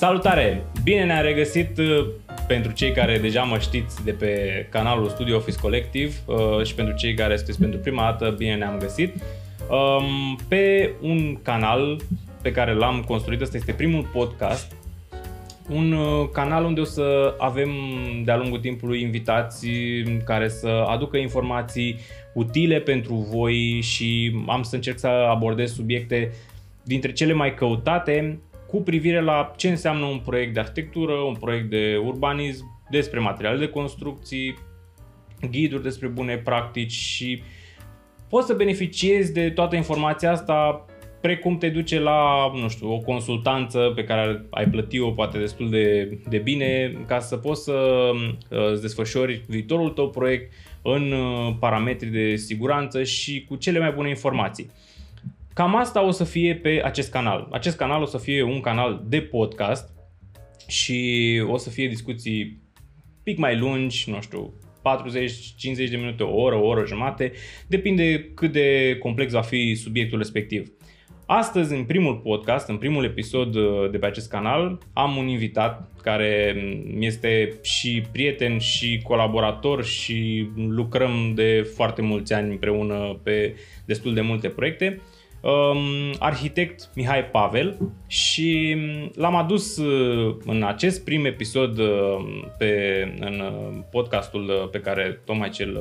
Salutare! Bine ne-am regăsit uh, pentru cei care deja mă știți de pe canalul Studio Office Collective uh, și pentru cei care sunteți pentru prima dată, bine ne-am găsit. Um, pe un canal pe care l-am construit, ăsta este primul podcast, un uh, canal unde o să avem de-a lungul timpului invitații care să aducă informații utile pentru voi și am să încerc să abordez subiecte dintre cele mai căutate cu privire la ce înseamnă un proiect de arhitectură, un proiect de urbanism, despre materiale de construcții, ghiduri despre bune practici și poți să beneficiezi de toată informația asta precum te duce la, nu știu, o consultanță pe care ai plătit-o poate destul de, de bine ca să poți să uh, îți desfășori viitorul tău proiect în uh, parametri de siguranță și cu cele mai bune informații. Cam asta o să fie pe acest canal. Acest canal o să fie un canal de podcast și o să fie discuții pic mai lungi, nu știu, 40-50 de minute, o oră, o oră jumate, depinde cât de complex va fi subiectul respectiv. Astăzi, în primul podcast, în primul episod uh, de pe acest canal, am un invitat care este și prieten și colaborator și lucrăm de foarte mulți ani împreună pe destul de multe proiecte um, arhitect Mihai Pavel și l-am adus uh, în acest prim episod uh, pe, în uh, podcastul pe care tocmai cel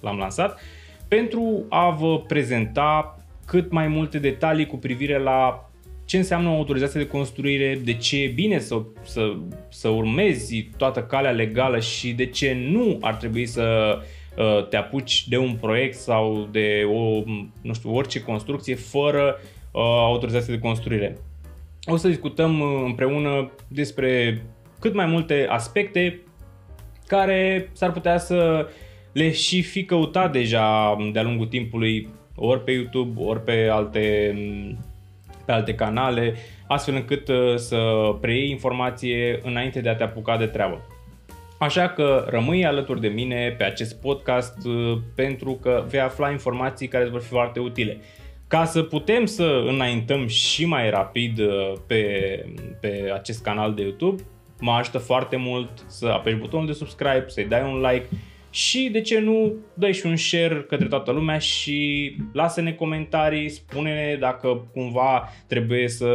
l-am lansat pentru a vă prezenta cât mai multe detalii cu privire la ce înseamnă o autorizație de construire, de ce e bine să, să, să urmezi toată calea legală și de ce nu ar trebui să Uh, te apuci de un proiect sau de o, nu știu, orice construcție fără uh, autorizație de construire. O să discutăm uh, împreună despre cât mai multe aspecte care s-ar putea să le și fi căutat deja de-a lungul timpului ori pe YouTube, ori pe alte, pe alte canale, astfel încât să preiei informație înainte de a te apuca de treabă. Așa că rămâi alături de mine pe acest podcast uh, pentru că vei afla informații care îți vor fi foarte utile. Ca să putem să înaintăm și mai rapid uh, pe, pe acest canal de YouTube, mă ajută foarte mult să apeși butonul de subscribe, să-i dai un like și de ce nu dai și un share către toată lumea și lasă-ne comentarii, spune-ne dacă cumva trebuie să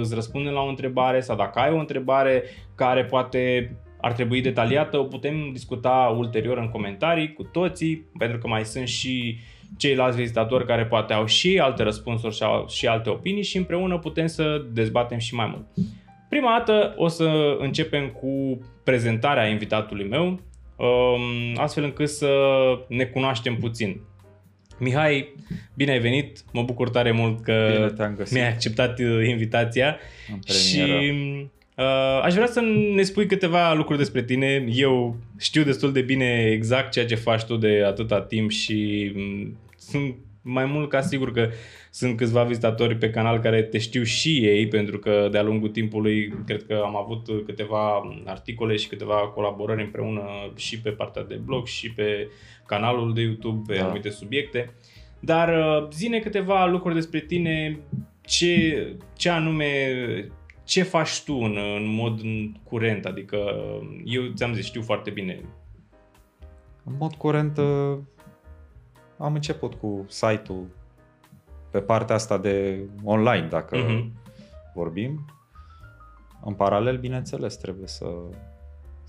îți răspundem la o întrebare sau dacă ai o întrebare care poate ar trebui detaliată, o putem discuta ulterior în comentarii cu toții, pentru că mai sunt și ceilalți vizitatori care poate au și alte răspunsuri și, au, și alte opinii și împreună putem să dezbatem și mai mult. Prima dată o să începem cu prezentarea invitatului meu, um, astfel încât să ne cunoaștem puțin. Mihai, bine ai venit, mă bucur tare mult că mi-ai acceptat uh, invitația. Și Uh, aș vrea să ne spui câteva lucruri despre tine. Eu știu destul de bine exact ceea ce faci tu de atâta timp și mm, sunt mai mult ca sigur că sunt câțiva vizitatori pe canal care te știu și ei, pentru că de-a lungul timpului cred că am avut câteva articole și câteva colaborări împreună și pe partea de blog și pe canalul de YouTube pe da. anumite subiecte. Dar uh, zine câteva lucruri despre tine, ce, ce anume ce faci tu în, în mod curent? Adică eu ți-am zis, știu foarte bine. În mod curent uh, am început cu site-ul pe partea asta de online, dacă uh-huh. vorbim. În paralel, bineînțeles, trebuie să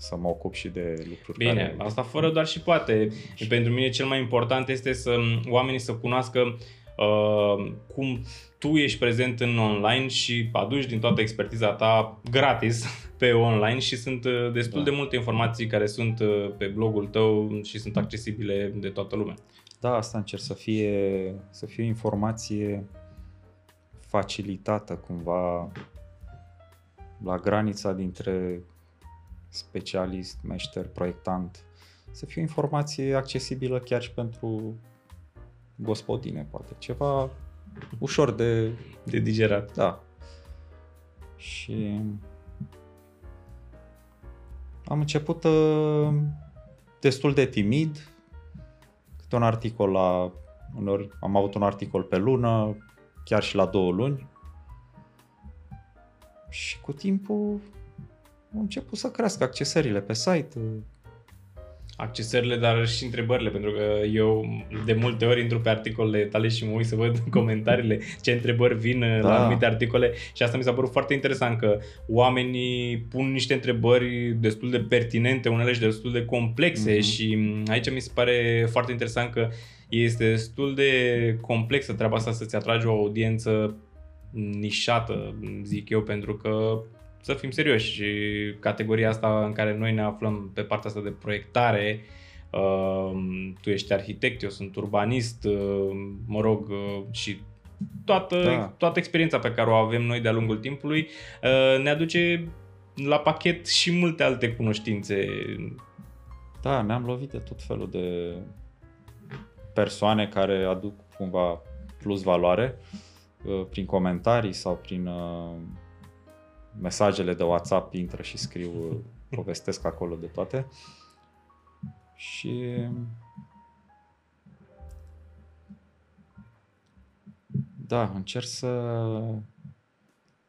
să mă ocup și de lucruri Bine, care... asta fără doar și poate. Și pentru mine cel mai important este să oamenii să cunoască uh, cum tu ești prezent în online și aduci din toată expertiza ta gratis pe online și sunt uh, destul da. de multe informații care sunt uh, pe blogul tău și sunt accesibile de toată lumea. Da, asta încerc să fie, să fie informație facilitată cumva la granița dintre specialist, meșter, proiectant, să fie o informație accesibilă chiar și pentru gospodine, poate. Ceva ușor de, de digerat. Da. Și am început uh, destul de timid, câte un articol la, unor, am avut un articol pe lună, chiar și la două luni. Și cu timpul au început să crească accesările pe site, accesările, dar și întrebările, pentru că eu de multe ori intru pe articolele tale și mă uit să văd în comentariile ce întrebări vin da. la anumite articole și asta mi s-a părut foarte interesant că oamenii pun niște întrebări destul de pertinente, unele și destul de complexe mm-hmm. și aici mi se pare foarte interesant că este destul de complexă treaba asta să-ți atragi o audiență nișată, zic eu, pentru că să fim serioși, categoria asta în care noi ne aflăm pe partea asta de proiectare, uh, tu ești arhitect, eu sunt urbanist, uh, mă rog, uh, și toată, da. toată experiența pe care o avem noi de-a lungul timpului uh, ne aduce la pachet și multe alte cunoștințe. Da, ne-am lovit de tot felul de persoane care aduc cumva plus valoare uh, prin comentarii sau prin uh, mesajele de WhatsApp intră și scriu, povestesc acolo de toate. Și da, încerc să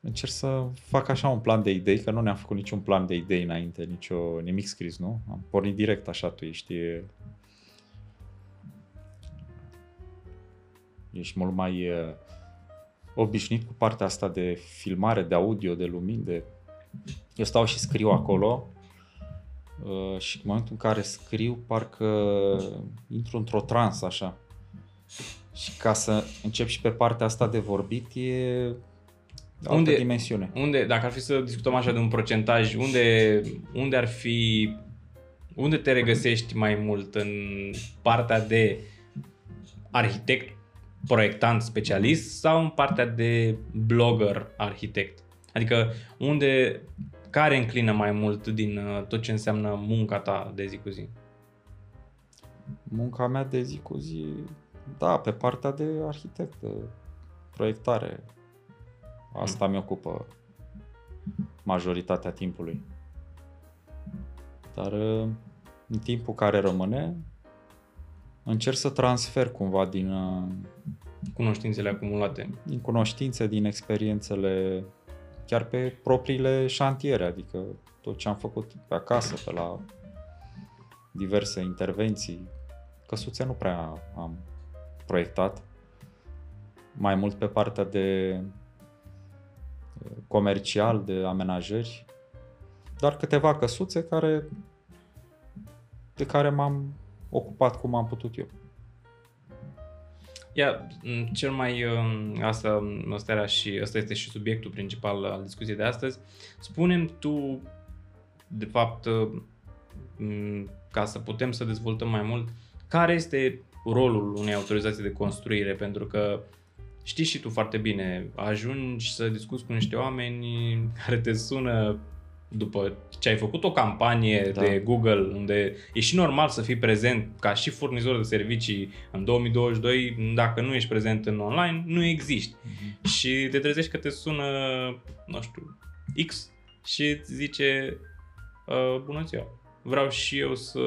încerc să fac așa un plan de idei, că nu ne-am făcut niciun plan de idei înainte, nicio, nimic scris, nu? Am pornit direct așa, tu ești ești mult mai obișnuit cu partea asta de filmare, de audio, de lumini, de... Eu stau și scriu acolo uh, și în momentul în care scriu parcă intru într-o trans așa. Și ca să încep și pe partea asta de vorbit e altă unde, dimensiune. Unde, dacă ar fi să discutăm așa de un procentaj, unde, unde ar fi, unde te regăsești mai mult în partea de arhitect proiectant specialist sau în partea de blogger arhitect? Adică unde, care înclină mai mult din uh, tot ce înseamnă munca ta de zi cu zi? Munca mea de zi cu zi, da, pe partea de arhitect, de proiectare. Asta mm. mi ocupă majoritatea timpului. Dar uh, în timpul care rămâne, încerc să transfer cumva din... Uh, cunoștințele acumulate. Din cunoștințe, din experiențele, chiar pe propriile șantiere, adică tot ce am făcut pe acasă, pe la diverse intervenții. Căsuțe nu prea am proiectat, mai mult pe partea de uh, comercial, de amenajări, doar câteva căsuțe care, de care m-am ocupat cum am putut eu. Ia, cel mai, um, asta, asta era și, asta este și subiectul principal al discuției de astăzi. Spunem tu, de fapt, um, ca să putem să dezvoltăm mai mult, care este rolul unei autorizații de construire, pentru că știi și tu foarte bine, ajungi să discuți cu niște oameni care te sună după ce ai făcut o campanie da. de Google unde e și normal să fii prezent ca și furnizor de servicii în 2022, dacă nu ești prezent în online, nu existi. Mm-hmm. Și te trezești că te sună, nu știu, X și îți zice uh, bună ziua, vreau și eu să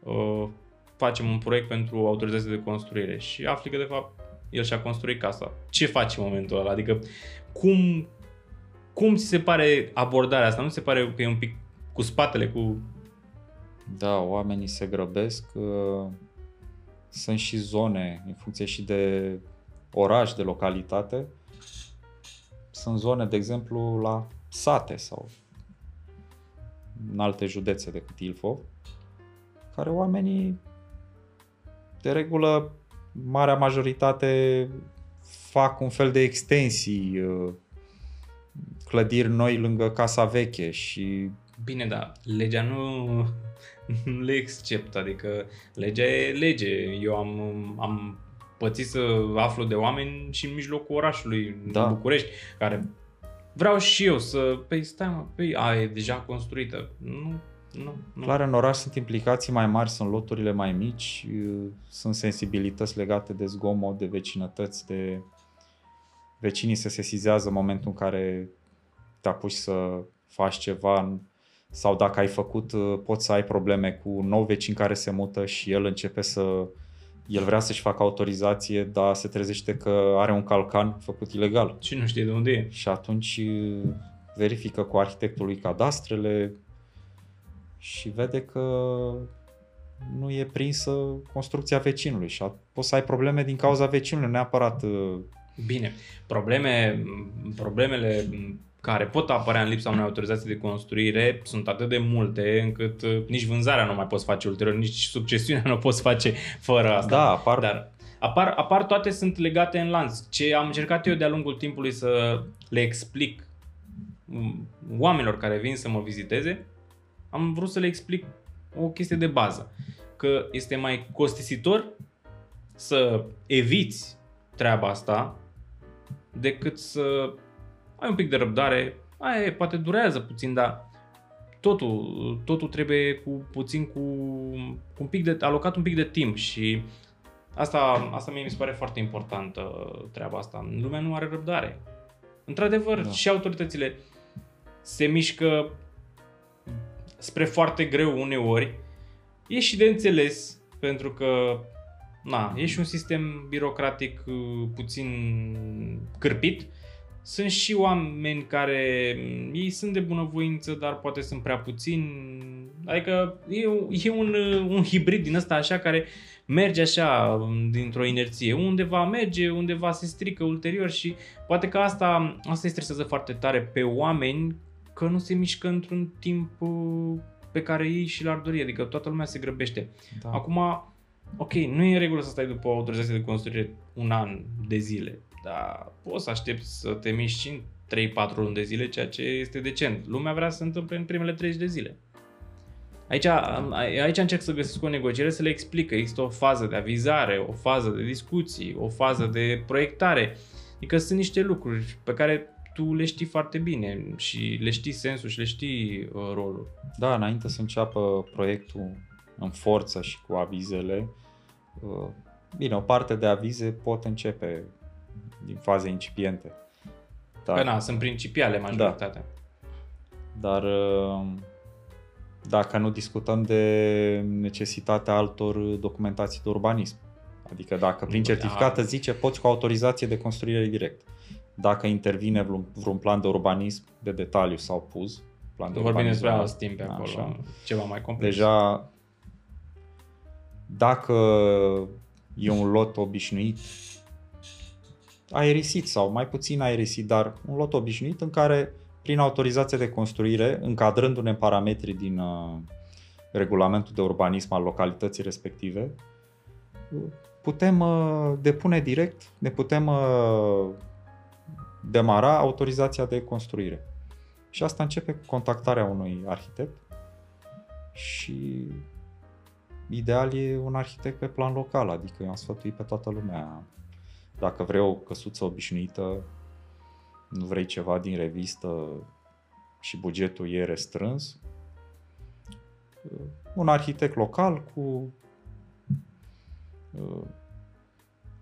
uh, facem un proiect pentru autorizație de construire și afli că de fapt el și-a construit casa. Ce faci în momentul ăla? Adică cum cum ți se pare abordarea asta? Nu se pare că e un pic cu spatele, cu... Da, oamenii se grăbesc. Uh, sunt și zone, în funcție și de oraș, de localitate. Sunt zone, de exemplu, la sate sau în alte județe decât Ilfov, care oamenii, de regulă, marea majoritate fac un fel de extensii uh, clădiri noi lângă casa veche și... Bine, da, legea nu, nu le acceptă, adică legea e lege. Eu am, am pățit să aflu de oameni și în mijlocul orașului, da. în București, care vreau și eu să... Păi stai mă, păi a, e deja construită. Nu, nu, nu. Clar, în oraș sunt implicații mai mari, sunt loturile mai mici, sunt sensibilități legate de zgomot, de vecinătăți, de vecinii se sesizează în momentul în care te apuci să faci ceva sau dacă ai făcut, uh, poți să ai probleme cu un nou vecin care se mută și el începe să el vrea să-și facă autorizație, dar se trezește că are un calcan făcut ilegal. Și nu știe de unde e. Și atunci uh, verifică cu arhitectul lui cadastrele și vede că nu e prinsă construcția vecinului și poți să ai probleme din cauza vecinului, neapărat... Uh, Bine, probleme, problemele care pot apărea în lipsa unei autorizații de construire sunt atât de multe încât uh, nici vânzarea nu mai poți face ulterior, nici succesiunea nu poți face fără asta. Da, apar... Dar apar, apar toate sunt legate în lanț. Ce am încercat eu de-a lungul timpului să le explic um, oamenilor care vin să mă viziteze, am vrut să le explic o chestie de bază. Că este mai costisitor să eviți treaba asta decât să ai un pic de răbdare, aia e, poate durează puțin, dar totul, totul trebuie cu puțin cu, cu un pic de, alocat un pic de timp și asta, asta mie mi se pare foarte importantă treaba asta. Lumea nu are răbdare. Într-adevăr, da. și autoritățile se mișcă spre foarte greu uneori. E și de înțeles, pentru că na, e și un sistem birocratic uh, puțin cârpit sunt și oameni care mm, ei sunt de bunăvoință, dar poate sunt prea puțini. Adică e, e un, un hibrid din ăsta așa care merge așa mm, dintr-o inerție. Undeva merge, undeva se strică ulterior și poate că asta, asta îi stresează foarte tare pe oameni că nu se mișcă într-un timp uh, pe care ei și l-ar dori, adică toată lumea se grăbește. Da. Acum, ok, nu e în regulă să stai după o autorizație de construire un an de zile, dar poți să aștepți să te miști în 3-4 luni de zile, ceea ce este decent. Lumea vrea să se întâmple în primele 30 de zile. Aici, aici încerc să găsesc o negociere să le explic că există o fază de avizare, o fază de discuții, o fază de proiectare. Adică sunt niște lucruri pe care tu le știi foarte bine și le știi sensul și le știi uh, rolul. Da, înainte să înceapă proiectul în forță și cu avizele, uh, bine, o parte de avize pot începe din faze incipiente. Dar, că na, sunt principiale majoritatea. Da. Dar uh, dacă nu discutăm de necesitatea altor documentații de urbanism. Adică dacă prin certificată zice poți cu autorizație de construire direct. Dacă intervine vreun, vreun plan de urbanism de detaliu sau pus, plan de Vorbim despre alți timp pe acolo, așa. ceva mai complex. Deja dacă e un lot obișnuit aerisit sau mai puțin aerisit, dar un lot obișnuit în care prin autorizație de construire, încadrându-ne parametrii din uh, regulamentul de urbanism al localității respective, putem uh, depune direct, ne putem uh, demara autorizația de construire. Și asta începe cu contactarea unui arhitect și ideal e un arhitect pe plan local, adică eu am sfătuit pe toată lumea dacă vrei o căsuță obișnuită, nu vrei ceva din revistă și bugetul e restrâns, un arhitect local cu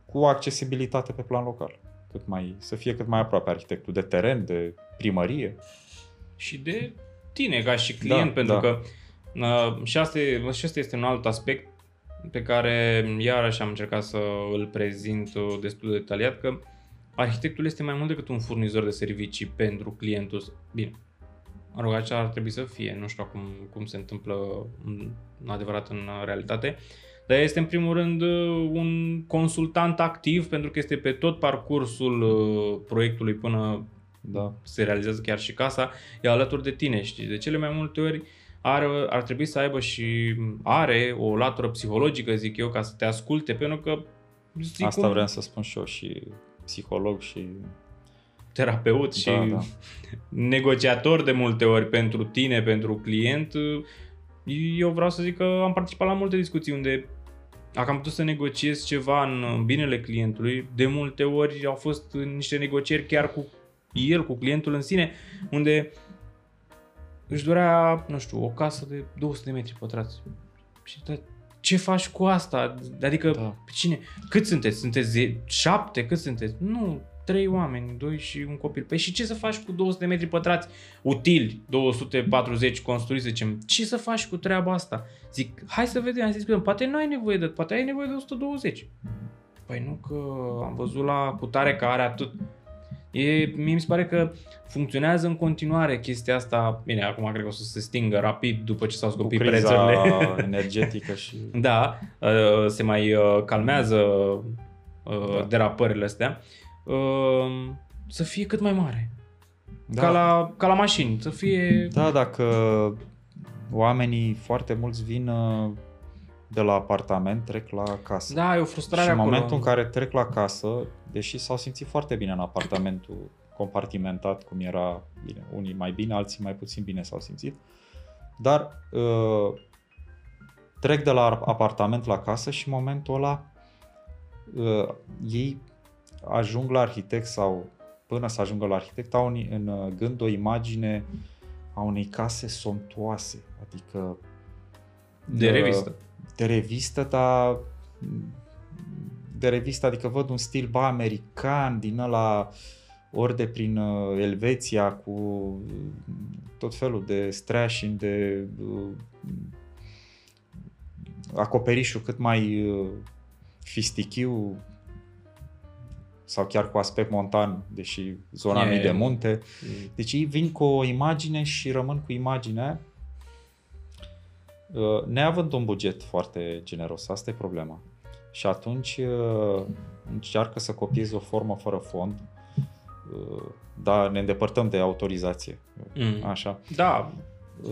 cu accesibilitate pe plan local. Cât mai, să fie cât mai aproape arhitectul de teren, de primărie. Și de tine ca și client, da, pentru da. că uh, și, asta, și asta este un alt aspect pe care iarăși am încercat să îl prezint destul de detaliat, că arhitectul este mai mult decât un furnizor de servicii pentru clientul. Bine, mă rog, așa ar trebui să fie, nu știu acum cum se întâmplă în adevărat în realitate, dar este în primul rând un consultant activ pentru că este pe tot parcursul uh, proiectului până da. se realizează chiar și casa, e alături de tine, știi? De cele mai multe ori are, ar trebui să aibă și are o latură psihologică, zic eu, ca să te asculte, pentru că... Zic Asta cum... vreau să spun și eu, și psiholog și... Terapeut da, și da. negociator de multe ori pentru tine, pentru client. Eu vreau să zic că am participat la multe discuții unde dacă am putut să negociez ceva în binele clientului, de multe ori au fost niște negocieri chiar cu el, cu clientul în sine, unde uh, își dorea, nu știu, o casă de 200 de metri pătrați. Și de, ce faci cu asta? Adică, da. pe cine? Cât sunteți? Sunteți șapte? Cât sunteți? Nu, trei oameni, doi și un copil. Păi și ce să faci cu 200 de metri pătrați utili, 240 construiți, zicem? Ce să faci cu treaba asta? Zic, hai să vedem, hai să discutăm. Poate nu ai nevoie de, poate ai nevoie de 120. Păi nu că am văzut la cutare că are atât. E, mie mi se pare că funcționează în continuare chestia asta. Bine, acum cred că o să se stingă rapid după ce s-au scopit prețurile. energetică și... da, uh, se mai uh, calmează da. derapările astea. Să fie cât mai mare. Da. Ca, la, ca la mașini, să fie... Da, dacă oamenii foarte mulți vin de la apartament trec la casă. Da, e o frustrare Și în acolo. momentul în care trec la casă, deși s-au simțit foarte bine în apartamentul compartimentat, cum era, bine, unii mai bine, alții mai puțin bine s-au simțit, dar uh, trec de la apartament la casă și în momentul ăla uh, ei ajung la arhitect sau până să ajungă la arhitect au în gând o imagine a unei case somptuoase, adică de revistă de revistă, dar de revistă, adică văd un stil ba american din ăla ori de prin uh, Elveția cu uh, tot felul de strashing, de uh, acoperișul cât mai fistichiu sau chiar cu aspect montan, deși zona e, mii de munte. Deci ei vin cu o imagine și rămân cu imaginea Uh, neavând un buget foarte generos, asta e problema. Și atunci uh, încearcă să copieze o formă fără fond, uh, dar ne îndepărtăm de autorizație. Mm. Așa. Da. De...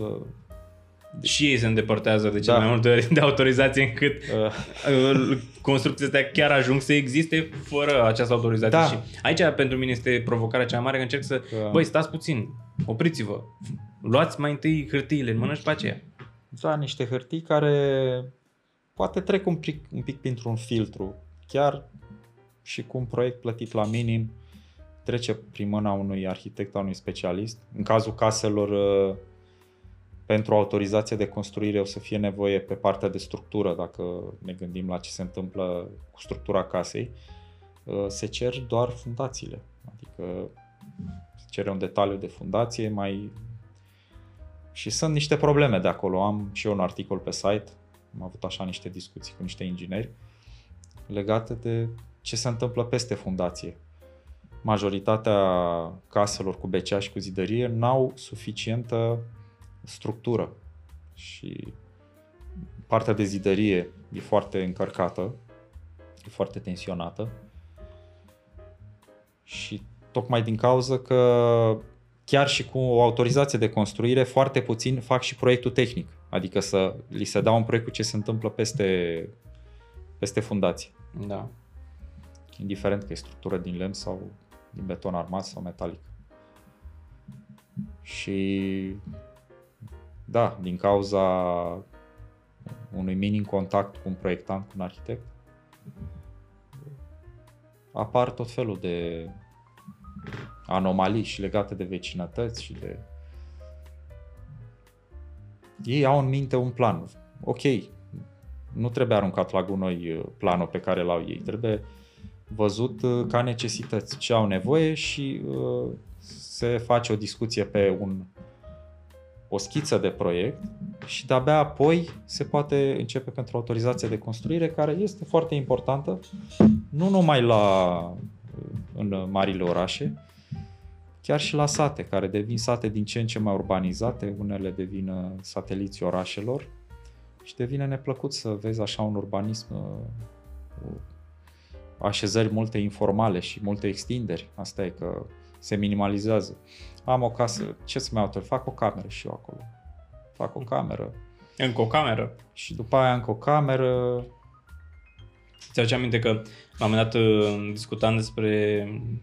Și ei se îndepărtează de cele da. mai multe ori de autorizație încât uh. construcțiile astea chiar ajung să existe fără această autorizație. Da. Și aici pentru mine este provocarea cea mai mare că încerc să, uh. băi, stați puțin, opriți-vă, luați mai întâi hârtiile în mână și pe aceea da, niște hârtii care poate trec un pic, un pic printr-un filtru, chiar și cu un proiect plătit la minim, trece prin mâna unui arhitect, a unui specialist. În cazul caselor, uh, pentru autorizație de construire o să fie nevoie pe partea de structură, dacă ne gândim la ce se întâmplă cu structura casei, uh, se cer doar fundațiile. Adică se cere un detaliu de fundație, mai și sunt niște probleme de acolo. Am și eu un articol pe site, am avut așa niște discuții cu niște ingineri legate de ce se întâmplă peste fundație. Majoritatea caselor cu becea și cu zidărie n-au suficientă structură și partea de zidărie e foarte încărcată, e foarte tensionată și tocmai din cauza că chiar și cu o autorizație de construire, foarte puțin fac și proiectul tehnic. Adică să li se dau un proiect cu ce se întâmplă peste, peste fundație. Da. Indiferent că e structură din lemn sau din beton armat sau metalic. Și da, din cauza unui minim contact cu un proiectant, cu un arhitect, apar tot felul de anomalii și legate de vecinătăți și de... Ei au în minte un plan. Ok, nu trebuie aruncat la gunoi uh, planul pe care l-au ei. Trebuie văzut uh, ca necesități ce au nevoie și uh, se face o discuție pe un, o schiță de proiect și de-abia apoi se poate începe pentru autorizația de construire, care este foarte importantă, nu numai la, în marile orașe, chiar și la sate, care devin sate din ce în ce mai urbanizate, unele devin uh, sateliții orașelor și devine neplăcut să vezi așa un urbanism uh, așezări multe informale și multe extinderi. Asta e că se minimalizează. Am o casă, ce să mai autor? Fac o cameră și eu acolo. Fac o cameră. Încă o cameră? Și după aia încă o cameră. Ți-aduce aminte că la un moment dat uh, discutam despre în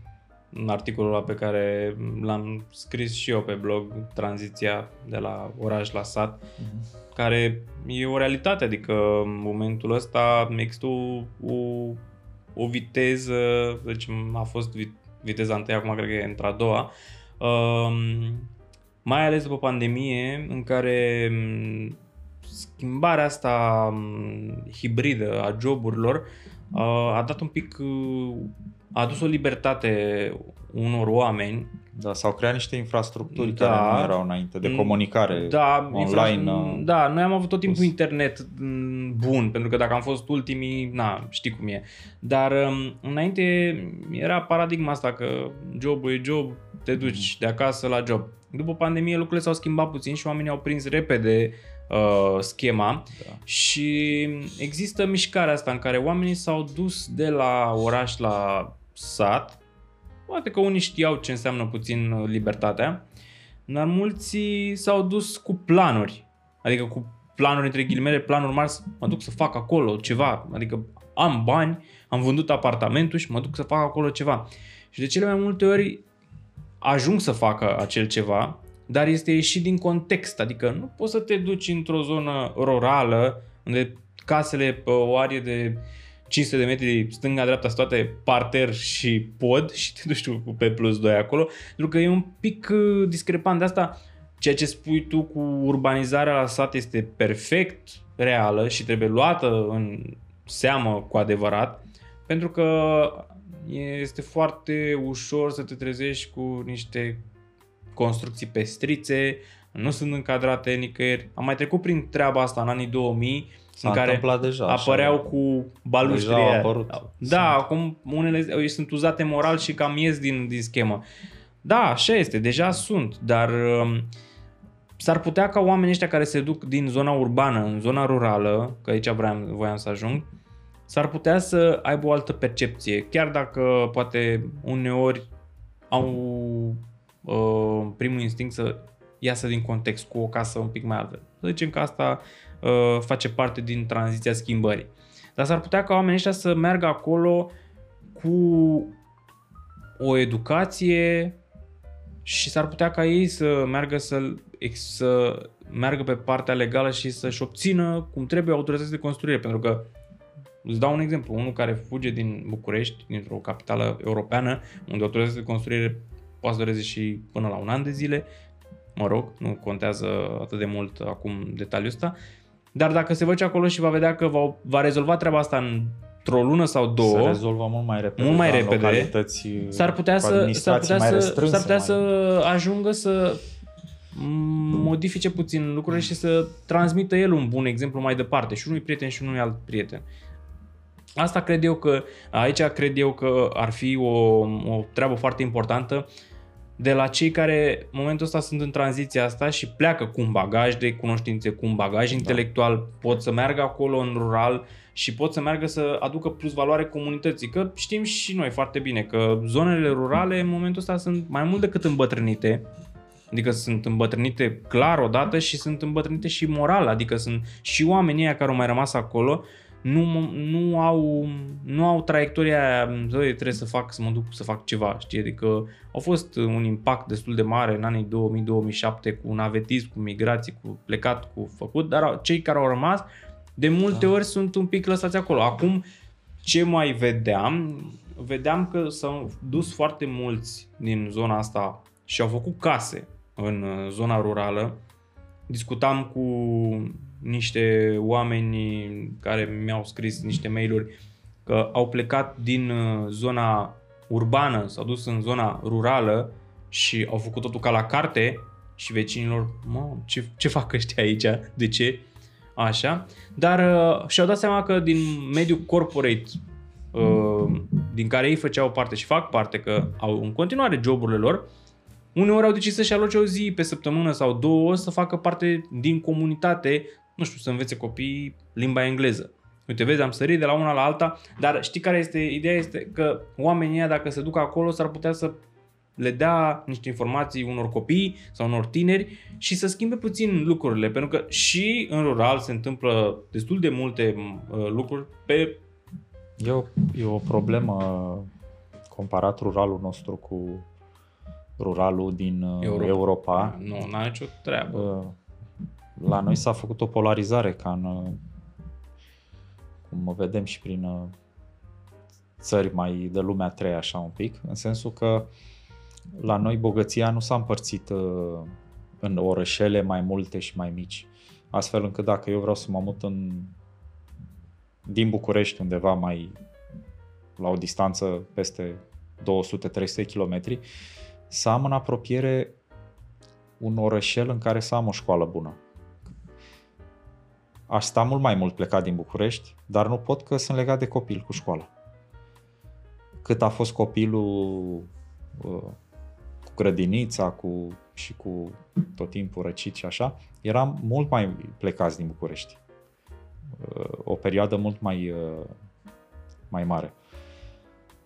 articolul ăla pe care l-am scris și eu pe blog, tranziția de la oraș la sat, uh-huh. care e o realitate, adică în momentul ăsta există o, o, o viteză, deci a fost viteza întâi, acum cred că e într-a doua, um, mai ales după pandemie, în care um, schimbarea asta um, hibridă a joburilor uh, a dat un pic uh, a adus o libertate unor oameni. Da, s-au creat niște infrastructuri da, care nu erau înainte, de comunicare da, online. Uh, da, noi am avut tot timpul internet mm, bun, pentru că dacă am fost ultimii, na, știi cum e. Dar um, înainte era paradigma asta că jobul e job, te duci de acasă la job. După pandemie lucrurile s-au schimbat puțin și oamenii au prins repede uh, schema da. și există mișcarea asta în care oamenii s-au dus de la oraș la sat, poate că unii știau ce înseamnă puțin uh, libertatea, dar mulți s-au dus cu planuri, adică cu planuri între ghilimele, planuri mari, mă duc să fac acolo ceva, adică am bani, am vândut apartamentul și mă duc să fac acolo ceva. Și de cele mai multe ori ajung să facă acel ceva, dar este ieșit din context, adică nu poți să te duci într-o zonă rurală unde casele pe o arie de 500 de metri stânga-dreapta sunt toate parter și pod și te duci tu pe plus 2 acolo, pentru că e un pic uh, discrepant de asta. Ceea ce spui tu cu urbanizarea la sat este perfect reală și trebuie luată în seamă cu adevărat, pentru că este foarte ușor să te trezești cu niște construcții pestrițe, nu sunt încadrate nicăieri. Am mai trecut prin treaba asta în anii 2000, S-a în care deja, apăreau așa, cu balustrie. Deja au apărut. Da, Sunt. acum unele sunt uzate moral și cam ies din, din schemă. Da, așa este, deja sunt, dar um, s-ar putea ca oamenii ăștia care se duc din zona urbană în zona rurală, că aici vreau, voiam să ajung, s-ar putea să aibă o altă percepție, chiar dacă poate uneori au uh, primul instinct să iasă din context cu o casă un pic mai altă. Să zicem că asta uh, face parte din tranziția schimbării. Dar s-ar putea ca oamenii ăștia să meargă acolo cu o educație și s-ar putea ca ei să meargă să, să meargă pe partea legală și să-și obțină cum trebuie autorizație de construire. Pentru că Îți dau un exemplu. Unul care fuge din București, dintr-o capitală europeană, unde autorizația de construire poate să dureze și până la un an de zile, mă rog, nu contează atât de mult acum detaliul ăsta, dar dacă se duce acolo și va vedea că va, va rezolva treaba asta într-o lună sau două, se rezolvă mult mai repede, mult mai repede s-ar putea, să, s-ar putea, să, s-ar putea mai... să ajungă să modifice puțin lucrurile și să transmită el un bun exemplu mai departe și unui prieten și unui alt prieten. Asta cred eu că, aici cred eu că ar fi o, o treabă foarte importantă de la cei care în momentul ăsta sunt în tranziția asta și pleacă cu un bagaj de cunoștințe, cu un bagaj da. intelectual, pot să meargă acolo în rural și pot să meargă să aducă plus valoare comunității. Că știm și noi foarte bine că zonele rurale în momentul ăsta sunt mai mult decât îmbătrânite, Adică sunt îmbătrânite clar odată și sunt îmbătrânite și moral, adică sunt și oamenii care au mai rămas acolo nu, nu, au, nu au traiectoria aia, trebuie să fac, să mă duc să fac ceva, știi? Adică au fost un impact destul de mare în anii 2000-2007 cu navetism, cu migrații, cu plecat, cu făcut, dar cei care au rămas de multe da. ori sunt un pic lăsați acolo. Acum, ce mai vedeam? Vedeam că s-au dus foarte mulți din zona asta și au făcut case în uh, zona rurală. Discutam cu niște oameni care mi-au scris niște mail-uri că au plecat din uh, zona urbană, s-au dus în zona rurală și au făcut totul ca la carte și vecinilor, mă, ce, ce fac ăștia aici? De ce? Așa. Dar uh, și-au dat seama că din mediul corporate uh, din care ei făceau parte și fac parte, că au în continuare joburile lor, uneori au decis să-și aloce o zi pe săptămână sau două să facă parte din comunitate nu știu, să învețe copiii limba engleză. Uite, vezi, am sărit de la una la alta, dar știi care este ideea? Este că oamenii ăia, dacă se duc acolo, s-ar putea să le dea niște informații unor copii sau unor tineri și să schimbe puțin lucrurile, pentru că și în rural se întâmplă destul de multe uh, lucruri pe... E o, e o problemă comparat ruralul nostru cu ruralul din uh, Europa. Europa. Nu, n-a nicio treabă. Uh, la noi s-a făcut o polarizare ca în, cum vedem și prin uh, țări mai de lumea treia așa un pic, în sensul că la noi bogăția nu s-a împărțit uh, în orășele mai multe și mai mici. Astfel încât dacă eu vreau să mă mut în, din București undeva mai la o distanță peste 200-300 km, să am în apropiere un orășel în care să am o școală bună. Aș sta mult mai mult plecat din București, dar nu pot că sunt legat de copil cu școala. Cât a fost copilul uh, cu grădinița cu, și cu tot timpul răcit și așa, eram mult mai plecați din București. Uh, o perioadă mult mai, uh, mai mare.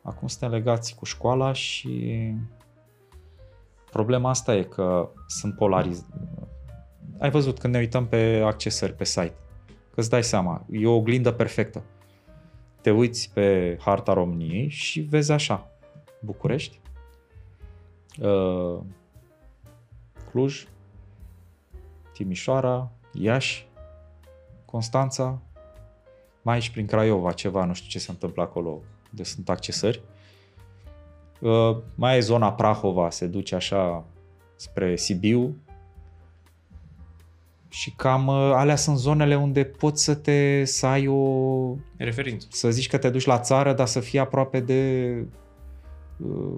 Acum suntem legați cu școala și problema asta e că sunt polariz. Ai văzut când ne uităm pe accesări pe site, că îți dai seama, e o oglindă perfectă. Te uiți pe harta României și vezi așa, București, uh, Cluj, Timișoara, Iași, Constanța, mai aici prin Craiova ceva, nu știu ce se întâmplă acolo, de sunt accesări. Uh, mai e zona Prahova, se duce așa spre Sibiu. Și cam uh, alea sunt zonele unde poți să te să ai o referință. Să zici că te duci la țară, dar să fii aproape de uh,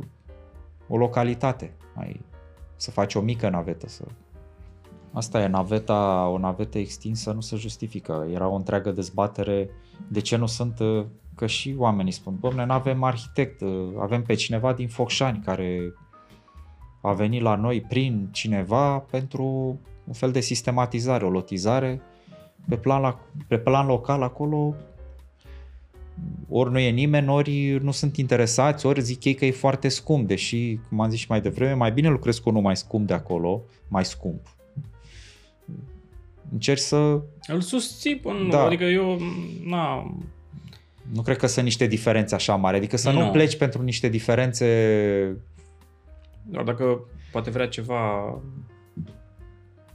o localitate. Mai, să faci o mică navetă. Să... Asta e, naveta, o navetă extinsă nu se justifică. Era o întreagă dezbatere de ce nu sunt uh, că și oamenii spun, domne, nu avem arhitect, avem pe cineva din Focșani care a venit la noi prin cineva pentru un fel de sistematizare, o lotizare pe plan, la, pe plan local acolo ori nu e nimeni, ori nu sunt interesați, ori zic ei că e foarte scump, deși, cum am zis și mai devreme, mai bine lucrez cu unul mai scump de acolo, mai scump. Încerci să... Îl susții până da. adică eu, na, nu cred că sunt niște diferențe așa mari, adică să nu, nu pleci pentru niște diferențe... Doar dacă poate vrea ceva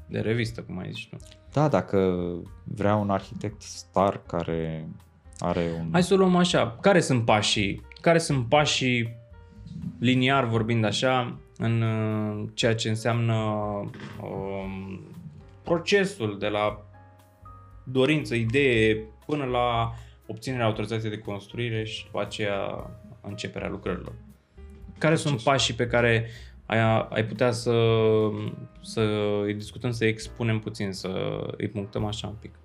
de revistă, cum ai zis tu. Da, dacă vrea un arhitect star care are un... Hai să o luăm așa. Care sunt pașii? Care sunt pașii liniar vorbind așa în uh, ceea ce înseamnă um, procesul de la dorință, idee până la obținerea autorizației de construire și după aceea începerea lucrărilor. Care sunt pașii pe care ai, ai putea să, să îi discutăm, să expunem puțin, să îi punctăm așa un pic?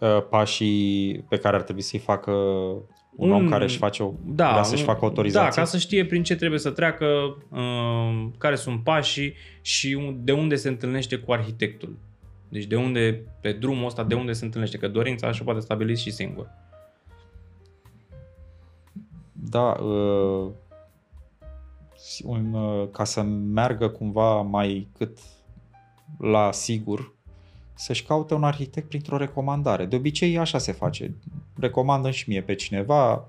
Uh, pașii pe care ar trebui să-i facă un, un om care își face o, da, vrea să-și facă autorizație? Da, ca să știe prin ce trebuie să treacă, uh, care sunt pașii și de unde se întâlnește cu arhitectul. Deci de unde, pe drumul ăsta, de unde se întâlnește, că dorința așa poate stabili și singur. Da, uh, un, uh, ca să meargă cumva mai cât la sigur, să-și caute un arhitect printr-o recomandare. De obicei așa se face. Recomandă și mie pe cineva.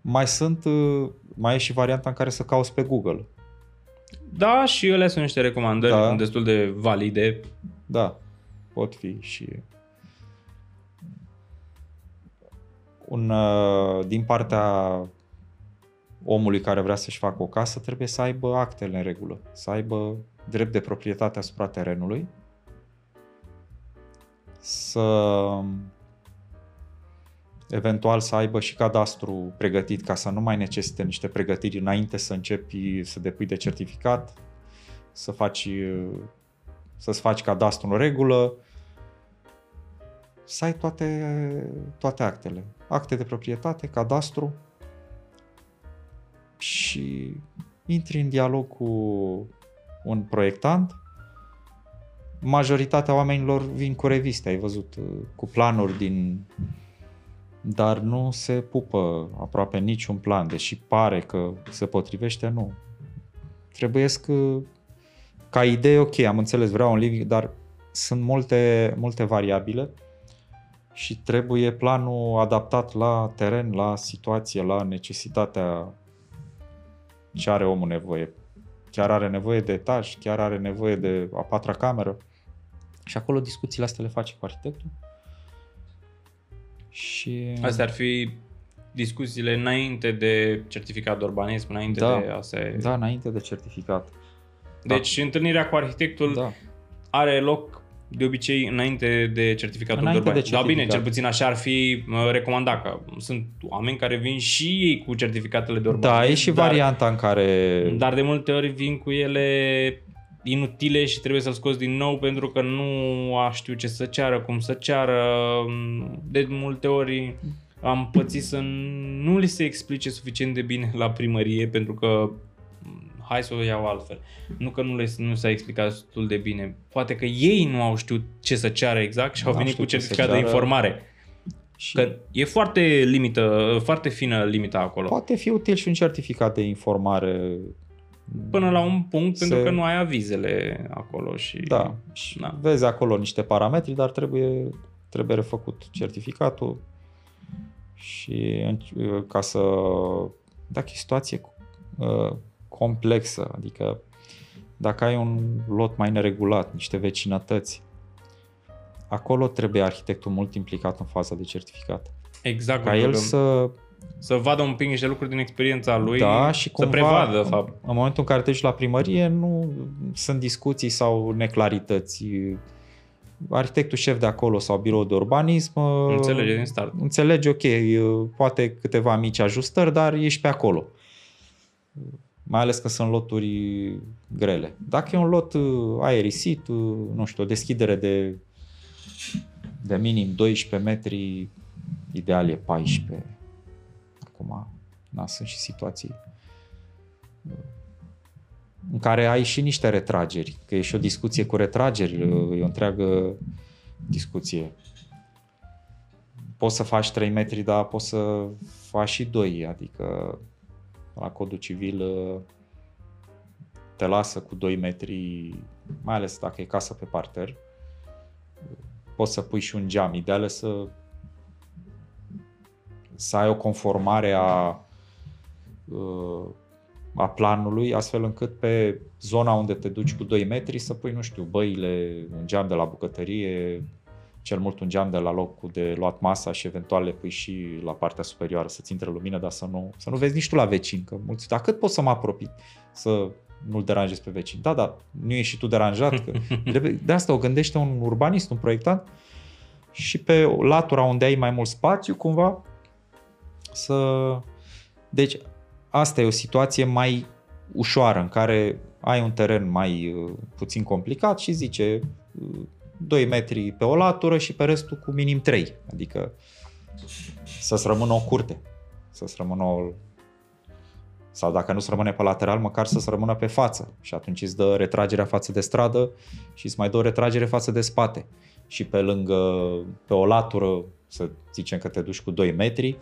Mai sunt, uh, mai e și varianta în care să cauți pe Google. Da, și ele sunt niște recomandări da. destul de valide. Da, pot fi și un, uh, din partea omului care vrea să-și facă o casă, trebuie să aibă actele în regulă, să aibă drept de proprietate asupra terenului, să eventual să aibă și cadastru pregătit ca să nu mai necesite niște pregătiri înainte să începi să depui de certificat, să faci, să-ți faci cadastru în regulă, să ai toate, toate actele. Acte de proprietate, cadastru și intri în dialog cu un proiectant. Majoritatea oamenilor vin cu reviste, ai văzut, cu planuri din... Dar nu se pupă aproape niciun plan, deși pare că se potrivește, nu. Trebuie să ca idee, ok, am înțeles, vreau un living, dar sunt multe, multe variabile și trebuie planul adaptat la teren, la situație, la necesitatea ce are omul nevoie. Chiar are nevoie de etaj, chiar are nevoie de a patra cameră. Și acolo discuțiile astea le face cu arhitectul. Și... Astea ar fi discuțiile înainte de certificat de urbanism, înainte da, de a se... Da, înainte de certificat. Deci da. întâlnirea cu arhitectul da. are loc de obicei înainte de certificatul Înainte de de urbanist. Da, bine, certificat. cel puțin așa ar fi uh, recomandat, că sunt oameni care vin și ei cu certificatele de urbanist. Da, e și dar, varianta în care... Dar de multe ori vin cu ele inutile și trebuie să-l scoți din nou pentru că nu a știu ce să ceară, cum să ceară. De multe ori am pățit să nu li se explice suficient de bine la primărie pentru că hai să o iau altfel. Nu că nu, le, nu s-a explicat destul de bine. Poate că ei nu au știut ce să ceară exact și au N-au venit cu știut ce să certificat de ceară. informare. Și Că e foarte limită, foarte fină limita acolo. poate fi util și un certificat de informare. Până la un punct, Se- pentru că nu ai avizele acolo și... Da, și Da. vezi acolo niște parametri, dar trebuie, trebuie refăcut certificatul și în- ca să... Dacă e o situație uh, complexă, adică dacă ai un lot mai neregulat, niște vecinătăți, acolo trebuie arhitectul mult implicat în faza de certificat. Exact, Ca pentru el că să să vadă un pic niște lucruri din experiența lui, da, și să cumva, prevadă, de fapt. în momentul în care te duci la primărie, nu sunt discuții sau neclarități. Arhitectul șef de acolo sau birou de urbanism uh, Înțelege din start. înțelege, ok, uh, poate câteva mici ajustări, dar ești pe acolo. Mai ales că sunt loturi grele. Dacă e un lot uh, aerisit, uh, nu știu, o deschidere de, de minim 12 metri, ideal e 14. Acum, na, sunt și situații uh, în care ai și niște retrageri, că e și o discuție cu retrageri, uh, e o întreagă discuție. Poți să faci 3 metri, dar poți să faci și 2, adică la codul civil uh, te lasă cu 2 metri, mai ales dacă e casă pe parter. Poți să pui și un geam. Ideal e să să ai o conformare a uh, a planului, astfel încât pe zona unde te duci cu 2 metri să pui, nu știu, băile, un geam de la bucătărie, cel mult un geam de la locul de luat masa și eventual le pui și la partea superioară să-ți intre lumină, dar să nu, să nu vezi nici tu la vecin, că mulți, dar cât poți să mă apropii să nu-l deranjezi pe vecin? Da, da, nu ești și tu deranjat, că trebuie- de asta o gândește un urbanist, un proiectant și pe latura unde ai mai mult spațiu, cumva, să... Deci, asta e o situație mai ușoară, în care ai un teren mai uh, puțin complicat și zice uh, 2 metri pe o latură și pe restul cu minim 3. Adică să-ți rămână o curte, să-ți rămână o... Sau dacă nu-ți rămâne pe lateral, măcar să-ți rămână pe față. Și atunci îți dă retragerea față de stradă și îți mai dă o retragere față de spate. Și pe lângă, pe o latură, să zicem că te duci cu 2 metri,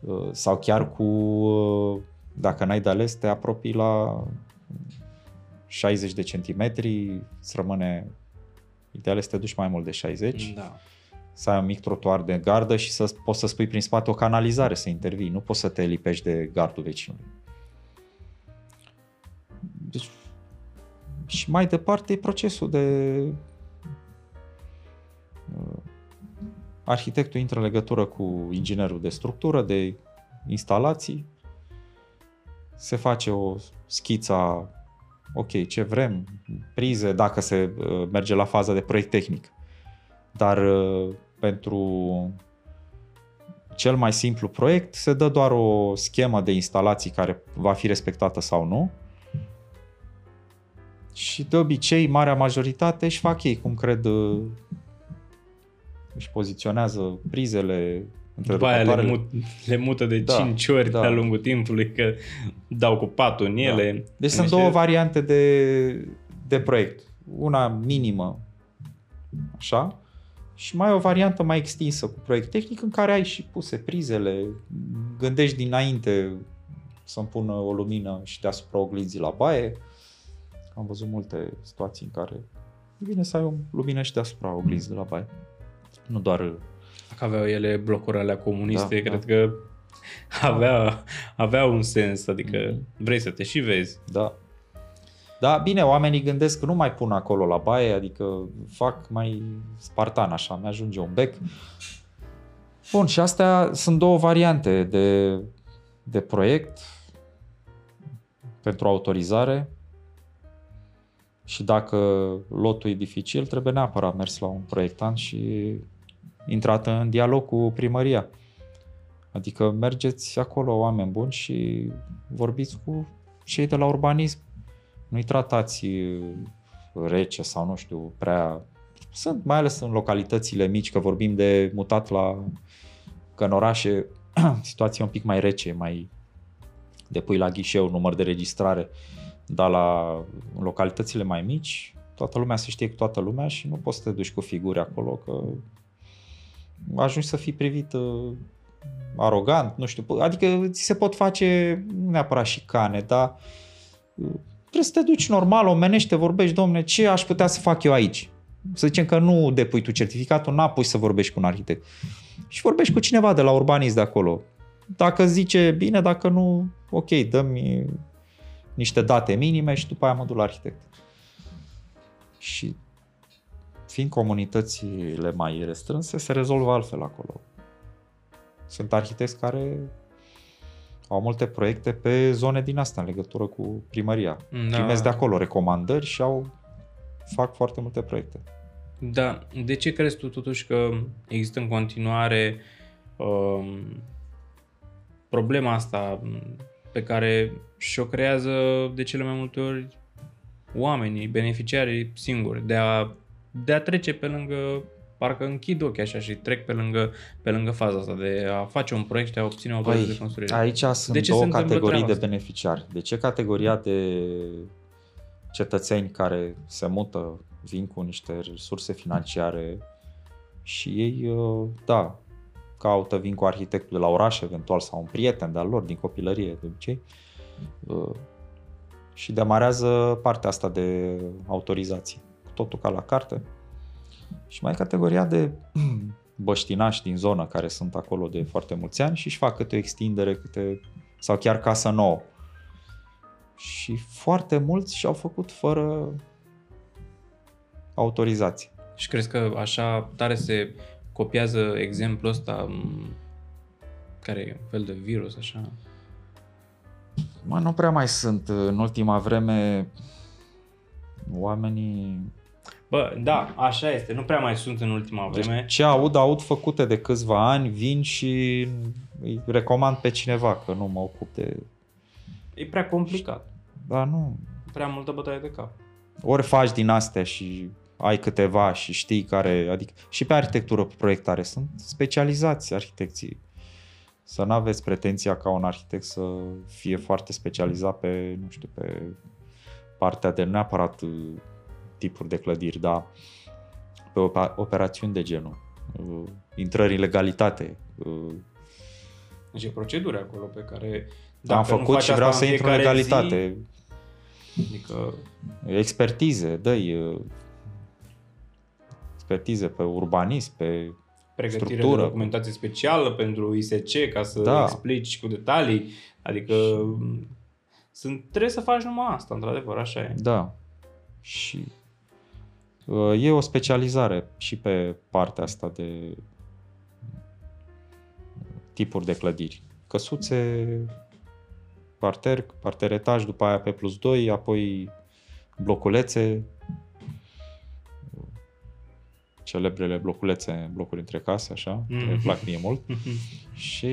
uh, sau chiar cu, uh, dacă n-ai de ales, te apropii la 60 de centimetri, îți rămâne, ideal este să te duci mai mult de 60, Da. să ai un mic trotuar de gardă și să poți să spui prin spate o canalizare să intervii, nu poți să te lipești de gardul vecinului. Deci, și mai departe e procesul de uh, arhitectul intră în legătură cu inginerul de structură, de instalații, se face o schița, ok, ce vrem, prize, dacă se uh, merge la faza de proiect tehnic. Dar uh, pentru cel mai simplu proiect se dă doar o schemă de instalații care va fi respectată sau nu. Și de obicei, marea majoritate își fac ei cum cred, uh, își poziționează prizele, După aia le, întrerupătoarele. mut, le mută de Da, 5 ori da. de-a lungul timpului, că dau cu patul în ele. Deci sunt două variante de, de proiect. Una minimă, așa, și mai o variantă mai extinsă cu proiect tehnic în care ai și puse prizele, gândești dinainte să-mi pună o lumină și deasupra oglinzii la baie. Am văzut multe situații în care e bine să ai o lumină și deasupra oglinzii de la baie. Nu doar Dacă aveau ele blocurile alea comuniste, Da, cred da. că avea, avea un sens, adică Mhm. vrei să te și vezi. Da. Da, bine, oamenii gândesc că nu mai pun acolo la baie, adică fac mai spartan așa, mi-ajunge un bec. Bun, și astea sunt două variante de, de proiect pentru autorizare. și dacă lotul e dificil, trebuie neapărat mers la un proiectant și intrat în dialog cu primăria. Adică mergeți acolo, oameni buni, și vorbiți cu cei de la urbanism. Nu-i tratați rece sau nu știu, prea... Sunt mai ales în localitățile mici, că vorbim de mutat la... Că în orașe situația un pic mai rece, mai depui la ghișeu număr de registrare, dar la localitățile mai mici, toată lumea se știe cu toată lumea și nu poți să te duci cu figuri acolo, că ajungi să fii privit uh, arogant, nu știu, adică ți se pot face nu neapărat cane, dar uh, trebuie să te duci normal, omenește, vorbești, domne, ce aș putea să fac eu aici? Să zicem că nu depui tu certificatul, n-apoi să vorbești cu un arhitect. Și vorbești cu cineva de la urbanist de acolo. Dacă zice bine, dacă nu, ok, dă-mi niște date minime și după aia mă duc la arhitect. Și fiind comunitățile mai restrânse, se rezolvă altfel acolo. Sunt arhitecți care au multe proiecte pe zone din asta în legătură cu primăria. Da. Primesc de acolo recomandări și au fac foarte multe proiecte. Da. De ce crezi tu totuși că există în continuare um, problema asta pe care și-o creează de cele mai multe ori oamenii, beneficiarii singuri, de a, de a trece pe lângă parcă închid ochii așa și trec pe lângă, pe lângă faza asta de a face un proiect și a obține o bază de construire. Aici sunt de ce două categorii de beneficiari. De ce categoria de cetățeni care se mută, vin cu niște resurse financiare și ei, uh, da, caută, vin cu arhitectul de la oraș eventual sau un prieten de-al lor din copilărie de obicei uh, și demarează partea asta de autorizație. Totul ca la carte. Și mai categoria de băștinași din zonă care sunt acolo de foarte mulți ani și își fac câte o extindere, câte, sau chiar casă nouă. Și foarte mulți și-au făcut fără autorizație. Și crezi că așa tare se copiază exemplul ăsta care e un fel de virus, așa? Mă, nu prea mai sunt. În ultima vreme oamenii Bă, da, așa este. Nu prea mai sunt în ultima deci vreme. Deci, ce aud, aud făcute de câțiva ani, vin și îi recomand pe cineva, că nu mă ocup de... E prea complicat. Da, nu. Prea multă bătaie de cap. Ori faci din astea și ai câteva și știi care, adică și pe arhitectură, pe proiectare, sunt specializați arhitecții. Să nu aveți pretenția ca un arhitect să fie foarte specializat pe, nu știu, pe partea de neapărat uh, tipuri de clădiri, dar pe operațiuni de genul, uh, intrări în legalitate. Uh. Deci e proceduri acolo pe care... Dacă Am făcut și vreau să intru în legalitate. Zi, adică... Expertize, dă expertize pe urbanism, pe Pregătire structură. de documentație specială pentru ISC ca să da. explici cu detalii. Adică și... sunt, trebuie să faci numai asta, într-adevăr, așa e. Da. Și uh, e o specializare și pe partea asta de tipuri de clădiri. Căsuțe, parter, parter etaj, după aia pe plus 2, apoi bloculețe, celebrele bloculețe, blocuri între case, așa, mm-hmm. îmi plac mie mult. și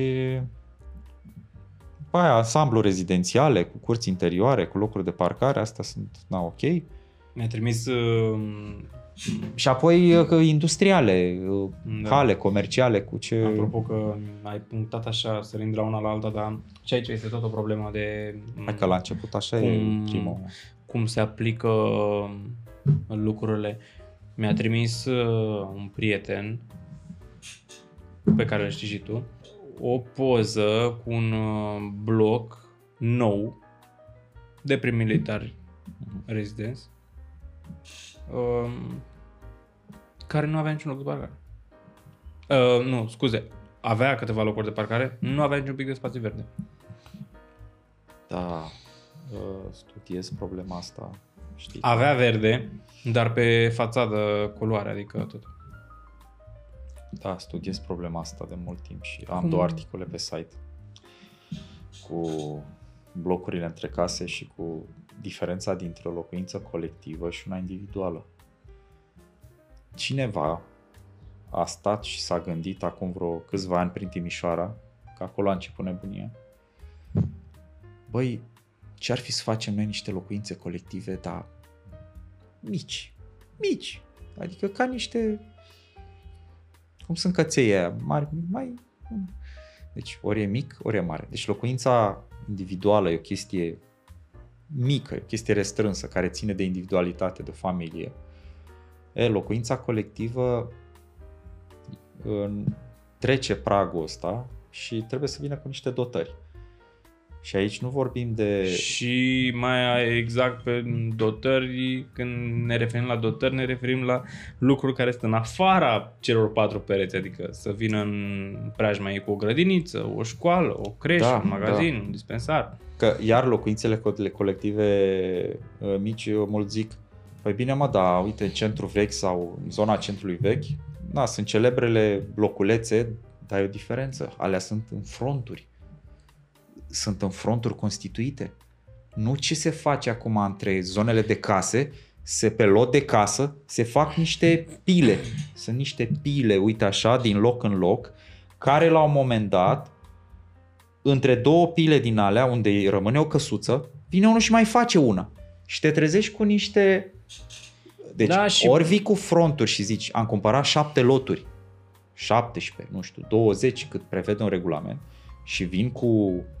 după aia ansamblu rezidențiale, cu curți interioare, cu locuri de parcare, astea sunt, na, ok. Mi-a trimis uh, și apoi uh, industriale, uh, da. hale comerciale cu ce... Apropo că ai punctat așa, sărind de la una la alta, dar și aici este tot o problemă de... Hai că la început așa cum, e primul. Cum se aplică lucrurile. Mi-a trimis uh, un prieten pe care îl știi și tu, o poză cu un uh, bloc nou de prim militar residence um, care nu avea niciun loc de parcare. Uh, nu, scuze, avea câteva locuri de parcare, nu avea niciun pic de spațiu verde. Da, uh, studiez problema asta. Știi? Avea verde, dar pe fațadă culoare, adică tot. Da, studiez problema asta de mult timp și am Cum? două articole pe site cu blocurile între case și cu diferența dintre o locuință colectivă și una individuală. Cineva a stat și s-a gândit acum vreo câțiva ani prin Timișoara, că acolo a început nebunia. Băi, ce ar fi să facem noi niște locuințe colective, dar mici, mici, adică ca niște, cum sunt căței aia, mari, mai, deci ori e mic, ori e mare. Deci locuința individuală e o chestie mică, e o chestie restrânsă, care ține de individualitate, de familie. E, locuința colectivă trece pragul ăsta și trebuie să vină cu niște dotări. Și aici nu vorbim de... Și mai exact pe dotări, când ne referim la dotări, ne referim la lucruri care sunt în afara celor patru pereți, adică să vină în preajma ei cu o grădiniță, o școală, o creșă, da, un magazin, da. un dispensar. Că iar locuințele colective uh, mici, eu mult zic, păi bine mă, da, uite, în centru vechi sau în zona centrului vechi, da, sunt celebrele bloculețe, dar e o diferență. Alea sunt în fronturi sunt în fronturi constituite. Nu ce se face acum între zonele de case, se pe lot de casă, se fac niște pile. Sunt niște pile, uite așa, din loc în loc, care la un moment dat, între două pile din alea, unde rămâne o căsuță, vine unul și mai face una. Și te trezești cu niște... Deci, da, și... ori vii cu fronturi și zici, am cumpărat șapte loturi, 17, nu știu, 20, cât prevede un regulament, și vin cu Uh,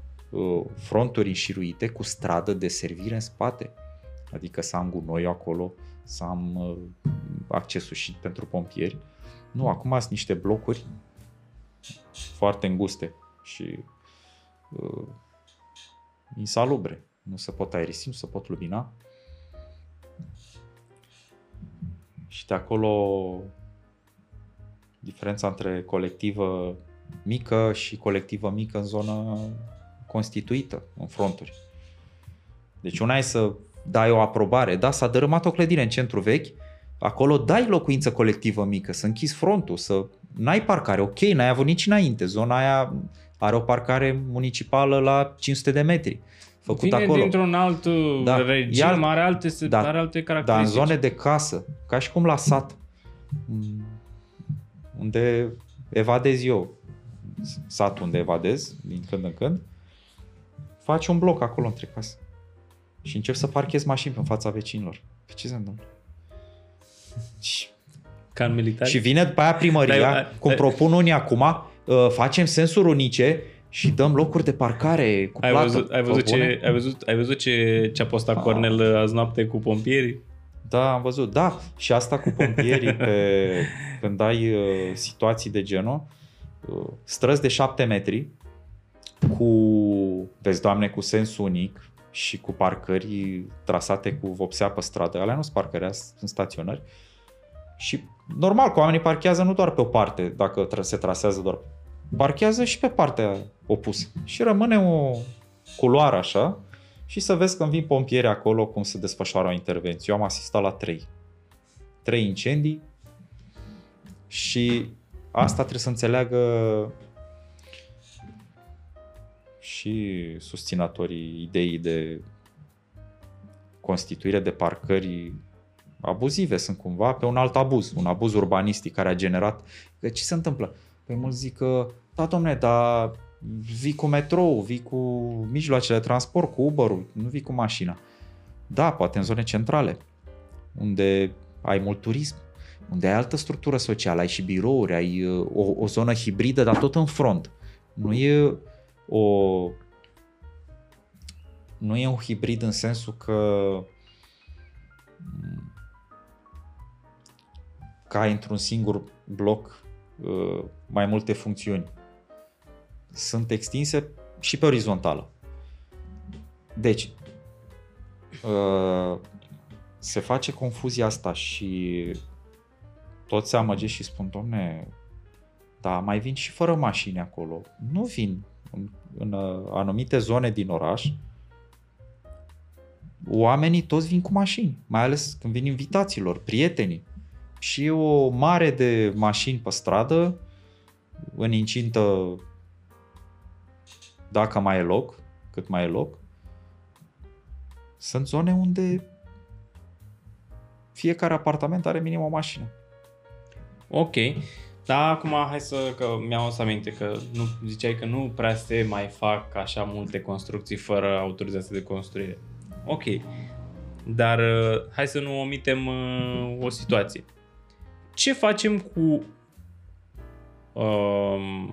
fronturi înșiruite cu stradă de servire în spate. Adică să am gunoi acolo, să am uh, accesul și pentru pompieri. Nu, acum sunt niște blocuri foarte înguste și uh, insalubre. Nu se pot aerisi, nu se pot lumina. Și de acolo diferența între colectivă mică și colectivă mică în zonă constituită în fronturi. Deci una e să dai o aprobare, da, s-a dărâmat o clădire în centru vechi, acolo dai locuință colectivă mică, să închizi frontul, să n-ai parcare, ok, n-ai avut nici înainte, zona aia are o parcare municipală la 500 de metri. Făcut Vine acolo. dintr-un alt da. regim, Iar, are alte, da, are alte caracteristici. Dar în zone de casă, ca și cum la sat, unde evadez eu, satul unde evadez din când în când, faci un bloc acolo între case și încep să parchezi mașini în fața vecinilor. Pe ce se întâmplă? Ca în militar? Și vine după aia primăria, dai, cum dai, propun unii acum, uh, facem sensuri unice și dăm locuri de parcare cu ai plată. Văzut, ai, văzut ce, ai, văzut, ai văzut ce, ce a postat ah. Cornel azi noapte cu pompierii? Da, am văzut. Da, și asta cu pompierii pe, când ai uh, situații de genul, uh, străzi de 7 metri, cu, vezi, Doamne, cu sens unic și cu parcări trasate cu vopsea pe stradă. Alea nu sunt parcări, sunt staționări. Și normal că oamenii parchează nu doar pe o parte, dacă se trasează doar. Parchează și pe partea opusă. Și rămâne o culoare așa și să vezi când vin pompieri acolo cum se desfășoară o intervenție. Eu am asistat la trei. Trei incendii și asta trebuie să înțeleagă și susținătorii ideii de constituire de parcări abuzive sunt cumva pe un alt abuz, un abuz urbanistic care a generat... Că ce se întâmplă? Păi mulți zic că, da domne, dar vii cu metrou, vii cu mijloacele de transport, cu Uber-ul, nu vii cu mașina. Da, poate în zone centrale, unde ai mult turism, unde ai altă structură socială, ai și birouri, ai uh, o, o zonă hibridă, dar tot în front. Nu e o nu e un hibrid în sensul că ca într-un singur bloc uh, mai multe funcțiuni. Sunt extinse și pe orizontală. Deci, uh, se face confuzia asta și toți se amăgesc și spun, domne, da, mai vin și fără mașini acolo. Nu vin în, în uh, anumite zone din oraș, oamenii toți vin cu mașini, mai ales când vin invitațiilor, prietenii. Și o mare de mașini pe stradă, în incintă, dacă mai e loc, cât mai e loc, sunt zone unde fiecare apartament are minim o mașină. Ok. Da, acum hai să, că mi-am să aminte că nu, ziceai că nu prea se mai fac așa multe construcții fără autorizație de construire. Ok. Dar uh, hai să nu omitem uh, o situație. Ce facem cu uh,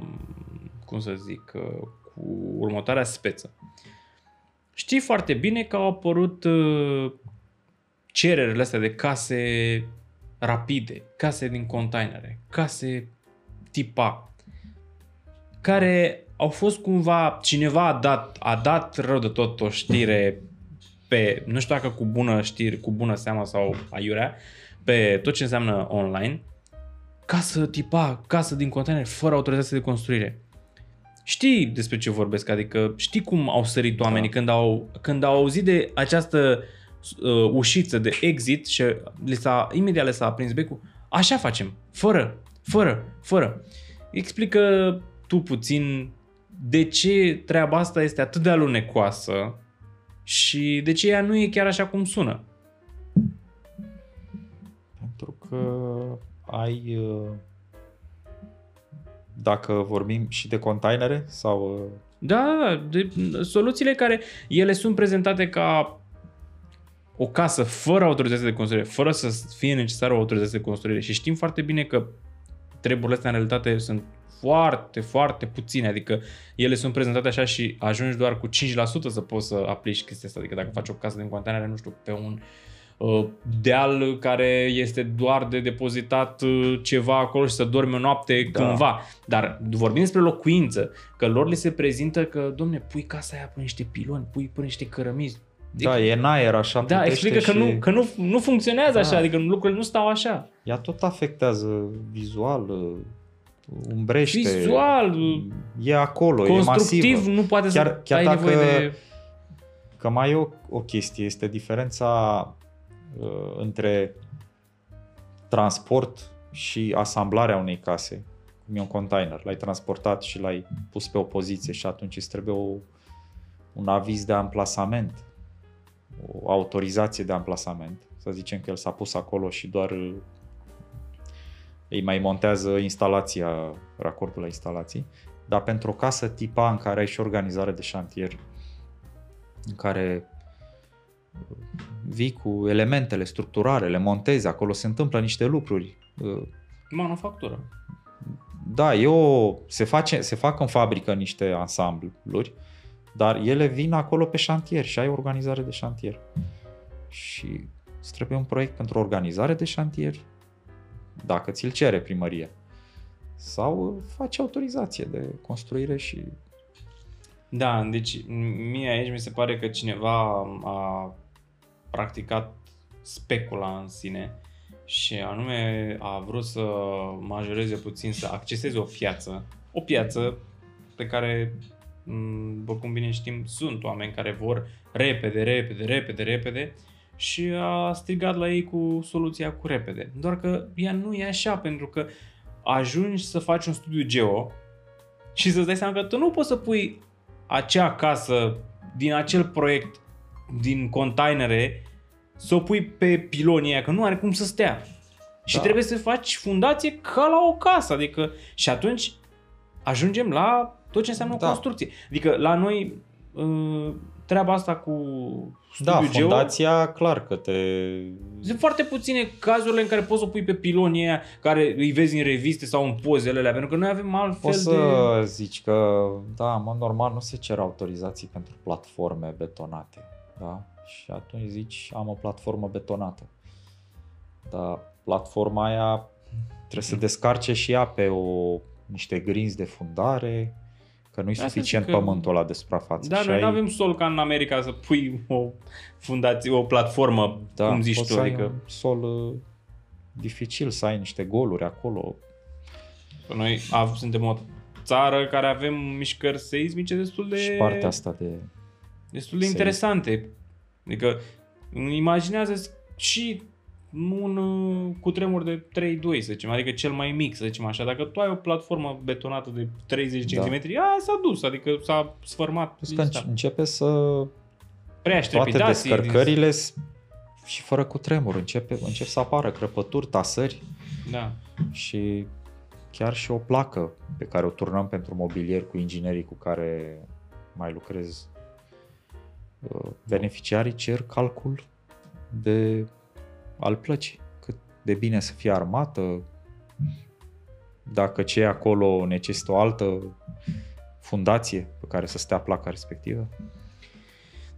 cum să zic, uh, cu următoarea speță? Știi foarte bine că au apărut uh, cererile astea de case rapide, case din containere, case tipa, care au fost cumva, cineva a dat, a dat rău de tot o știre pe, nu știu dacă cu bună știri, cu bună seamă sau aiurea, pe tot ce înseamnă online, casă tipa, casă din container, fără autorizație de construire. Știi despre ce vorbesc, adică știi cum au sărit oamenii da. când, au, când au auzit de această uh, ușiță de exit și le s-a, imediat le s-a aprins becul. Așa facem, fără, fără, fără. Explică tu puțin de ce treaba asta este atât de alunecoasă și de ce ea nu e chiar așa cum sună. Pentru că ai uh, dacă vorbim și de containere sau uh, da, da, de soluțiile care ele sunt prezentate ca o casă fără autorizație de construire, fără să fie necesară o autorizație de construire și știm foarte bine că treburile astea în realitate sunt foarte, foarte puține, adică ele sunt prezentate așa și ajungi doar cu 5% să poți să aplici chestia asta, adică dacă faci o casă din containere, nu știu, pe un uh, deal care este doar de depozitat uh, ceva acolo și să dormi o noapte da. cândva. Dar vorbim despre locuință, că lor le se prezintă că, domne, pui casa aia pe niște piloni, pui pe niște cărămizi, da, e în aer așa. Da, explică că, și... nu, că nu, nu funcționează da. așa, adică lucrurile nu stau așa. Ea tot afectează vizual, umbrește. Vizual. E acolo, e masivă. nu poate chiar, să chiar ai dacă, nevoie de... Că mai e o, o chestie, este diferența uh, între transport și asamblarea unei case. Cum e un container, l-ai transportat și l-ai pus pe o poziție și atunci îți trebuie o, un aviz de amplasament o autorizație de amplasament. Să zicem că el s-a pus acolo și doar îi mai montează instalația, racordul la instalații. Dar pentru o casă tipa în care ai și organizare de șantier, în care vii cu elementele structurale, le montezi, acolo se întâmplă niște lucruri. Manufactură. Da, eu, se, face, se fac în fabrică niște ansambluri dar ele vin acolo pe șantier și ai organizare de șantier. Și îți trebuie un proiect pentru organizare de șantier, dacă ți-l cere primăria. Sau faci autorizație de construire și... Da, deci mie aici mi se pare că cineva a practicat specula în sine și anume a vrut să majoreze puțin, să acceseze o piață, o piață pe care Mm, după cum bine știm, sunt oameni care vor repede, repede, repede, repede și a strigat la ei cu soluția cu repede. Doar că ea nu e așa, pentru că ajungi să faci un studiu geo și să-ți dai seama că tu nu poți să pui acea casă din acel proiect, din containere, să o pui pe pilonii aia, că nu are cum să stea. Și da. trebuie să faci fundație ca la o casă, adică și atunci ajungem la tot ce înseamnă da. construcție. Adică la noi uh, treaba asta cu Da, fundația geo, clar că te... Sunt foarte puține cazurile în care poți să pui pe pilonii aia care îi vezi în reviste sau în pozele alea, pentru că noi avem altfel Poți să de... zici că, da, mă, normal nu se cer autorizații pentru platforme betonate, da? Și atunci zici, am o platformă betonată. Dar platforma aia trebuie să descarce și ea pe o, niște grinzi de fundare, Că nu e suficient că... pământul ăla de suprafață. Da, noi ai... nu avem sol ca în America să pui o fundație, o platformă, da, cum zici tu. Adică... sol uh, dificil să ai niște goluri acolo. Noi av, suntem o țară care avem mișcări seismice destul de... Și partea asta de... Destul de seism. interesante. Adică imaginează și un uh, cutremur de 3-2, să zicem, adică cel mai mic, să zicem așa. Dacă tu ai o platformă betonată de 30 da. cm, a, s-a dus, adică s-a sfărmat. Că începe să toate descărcările și fără cu tremur. Începe, încep să apară crăpături, tasări. Da. Și chiar și o placă pe care o turnăm pentru mobilier cu inginerii cu care mai lucrez. Uh, beneficiarii cer calcul de al plăcii. Cât de bine să fie armată, dacă ce e acolo necesită o altă fundație pe care să stea placa respectivă.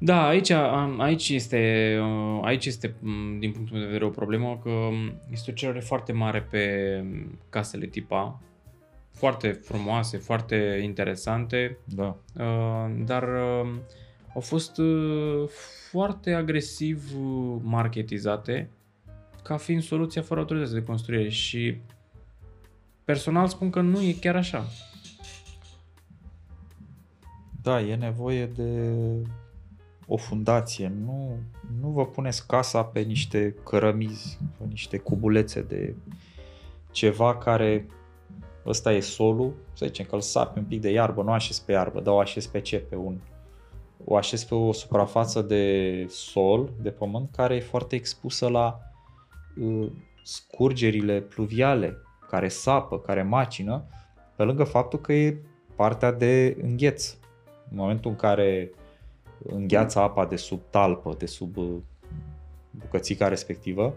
Da, aici, aici, este, uh, aici este, mm, din punctul meu de vedere, o problemă că mm, este o cerere foarte mare pe mm, casele tipa, foarte frumoase, foarte interesante, da. Uh, dar uh, au fost foarte agresiv marketizate ca fiind soluția fără autorizație de construire și personal spun că nu e chiar așa. Da, e nevoie de o fundație. Nu, nu vă puneți casa pe niște cărămizi, pe niște cubulețe de ceva care ăsta e solul, să zicem că îl sapi un pic de iarbă, nu așez pe iarbă, dar o așez pe ce? Pe un o așez pe o suprafață de sol, de pământ, care e foarte expusă la uh, scurgerile pluviale, care sapă, care macină, pe lângă faptul că e partea de îngheț. În momentul în care îngheață apa de sub talpă, de sub uh, bucățica respectivă,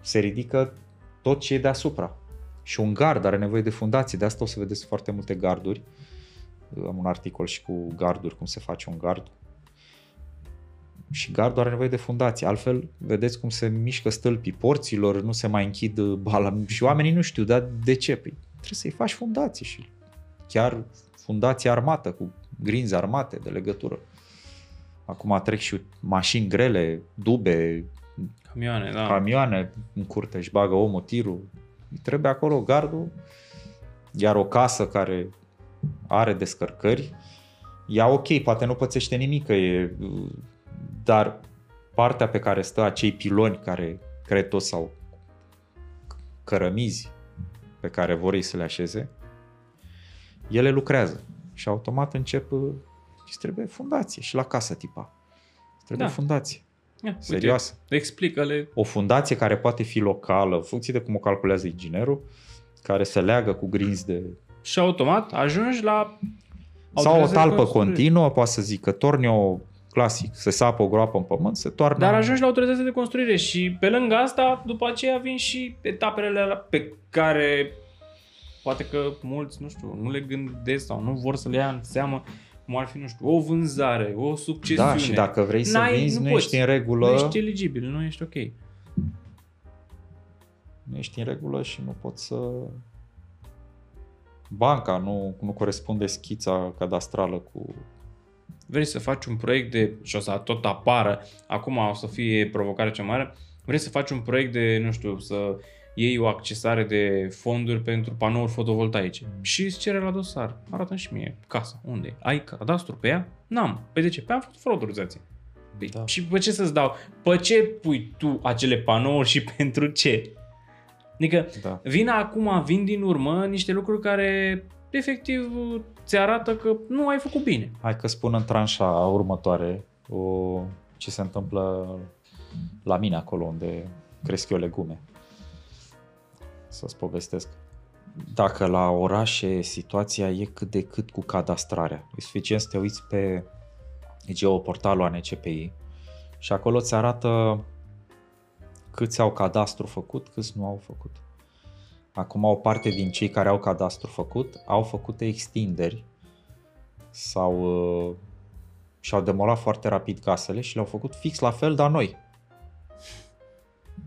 se ridică tot ce e deasupra. Și un gard are nevoie de fundație, de asta o să vedeți foarte multe garduri. Am un articol și cu garduri, cum se face un gard. Și gardul are nevoie de fundație. Altfel, vedeți cum se mișcă stâlpii porților, nu se mai închid bala. Și oamenii nu știu, dar de ce? Păi trebuie să-i faci fundație și chiar fundație armată cu grinzi armate de legătură. Acum trec și mașini grele, dube, camioane, da. camioane în curte, își bagă omul tirul. Îi trebuie acolo gardul, iar o casă care are descărcări, ea ok, poate nu pățește nimic, e, dar partea pe care stă acei piloni care cred toți sau cărămizi pe care vor ei să le așeze, ele lucrează. Și automat încep, îți trebuie fundație și la casă tipa. Îți trebuie da. fundație. Ia, Serioasă. Uite, explică-le. O fundație care poate fi locală, în funcție de cum o calculează inginerul, care se leagă cu grinzi de... Și automat ajungi la... Sau o talpă continuă, poate să zic că torni o clasic, se sapă o groapă în pământ, se toarnă... Dar ajungi la autorizație de construire și pe lângă asta, după aceea vin și etapele pe care poate că mulți, nu știu, nu le gândesc sau nu vor să le ia în seamă cum ar fi, nu știu, o vânzare, o succesiune. Da, și dacă vrei să N-ai, vinzi, nu, nu ești în regulă. Nu ești eligibil, nu ești ok. Nu ești în regulă și nu poți să... Banca nu, nu corespunde schița cadastrală cu... Vrei să faci un proiect de... și o să tot apară, acum o să fie provocarea cea mare, vrei să faci un proiect de, nu știu, să iei o accesare de fonduri pentru panouri fotovoltaice și îți cere la dosar. Arată și mie casa. Unde e? Ai cadastru pe ea? N-am. Pe de ce? Pe am făcut fără autorizație. Păi, da. Și pe ce să-ți dau? Pe ce pui tu acele panouri și pentru ce? Adică da. vin acum, vin din urmă niște lucruri care efectiv ți arată că nu ai făcut bine. Hai că spun în tranșa următoare o, ce se întâmplă la mine acolo unde cresc eu legume să-ți povestesc. Dacă la orașe situația e cât de cât cu cadastrarea, e suficient să te uiți pe geoportalul ANCPI și acolo ți arată câți au cadastru făcut, câți nu au făcut. Acum o parte din cei care au cadastru făcut au făcut extinderi sau uh, și-au demolat foarte rapid casele și le-au făcut fix la fel, dar noi.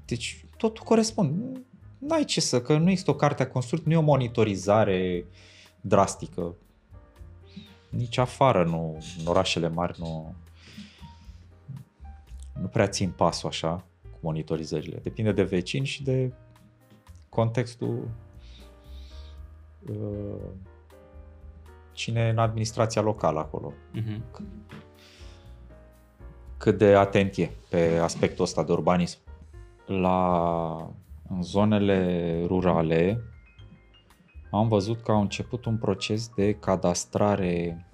Deci totul corespunde n-ai ce să, că nu există o carte a construct, nu e o monitorizare drastică. Nici afară, nu, în orașele mari nu, nu prea țin pasul așa cu monitorizările. Depinde de vecini și de contextul uh, cine e în administrația locală acolo. Uh-huh. Cât de atent e pe aspectul ăsta de urbanism. La în zonele rurale am văzut că au început un proces de cadastrare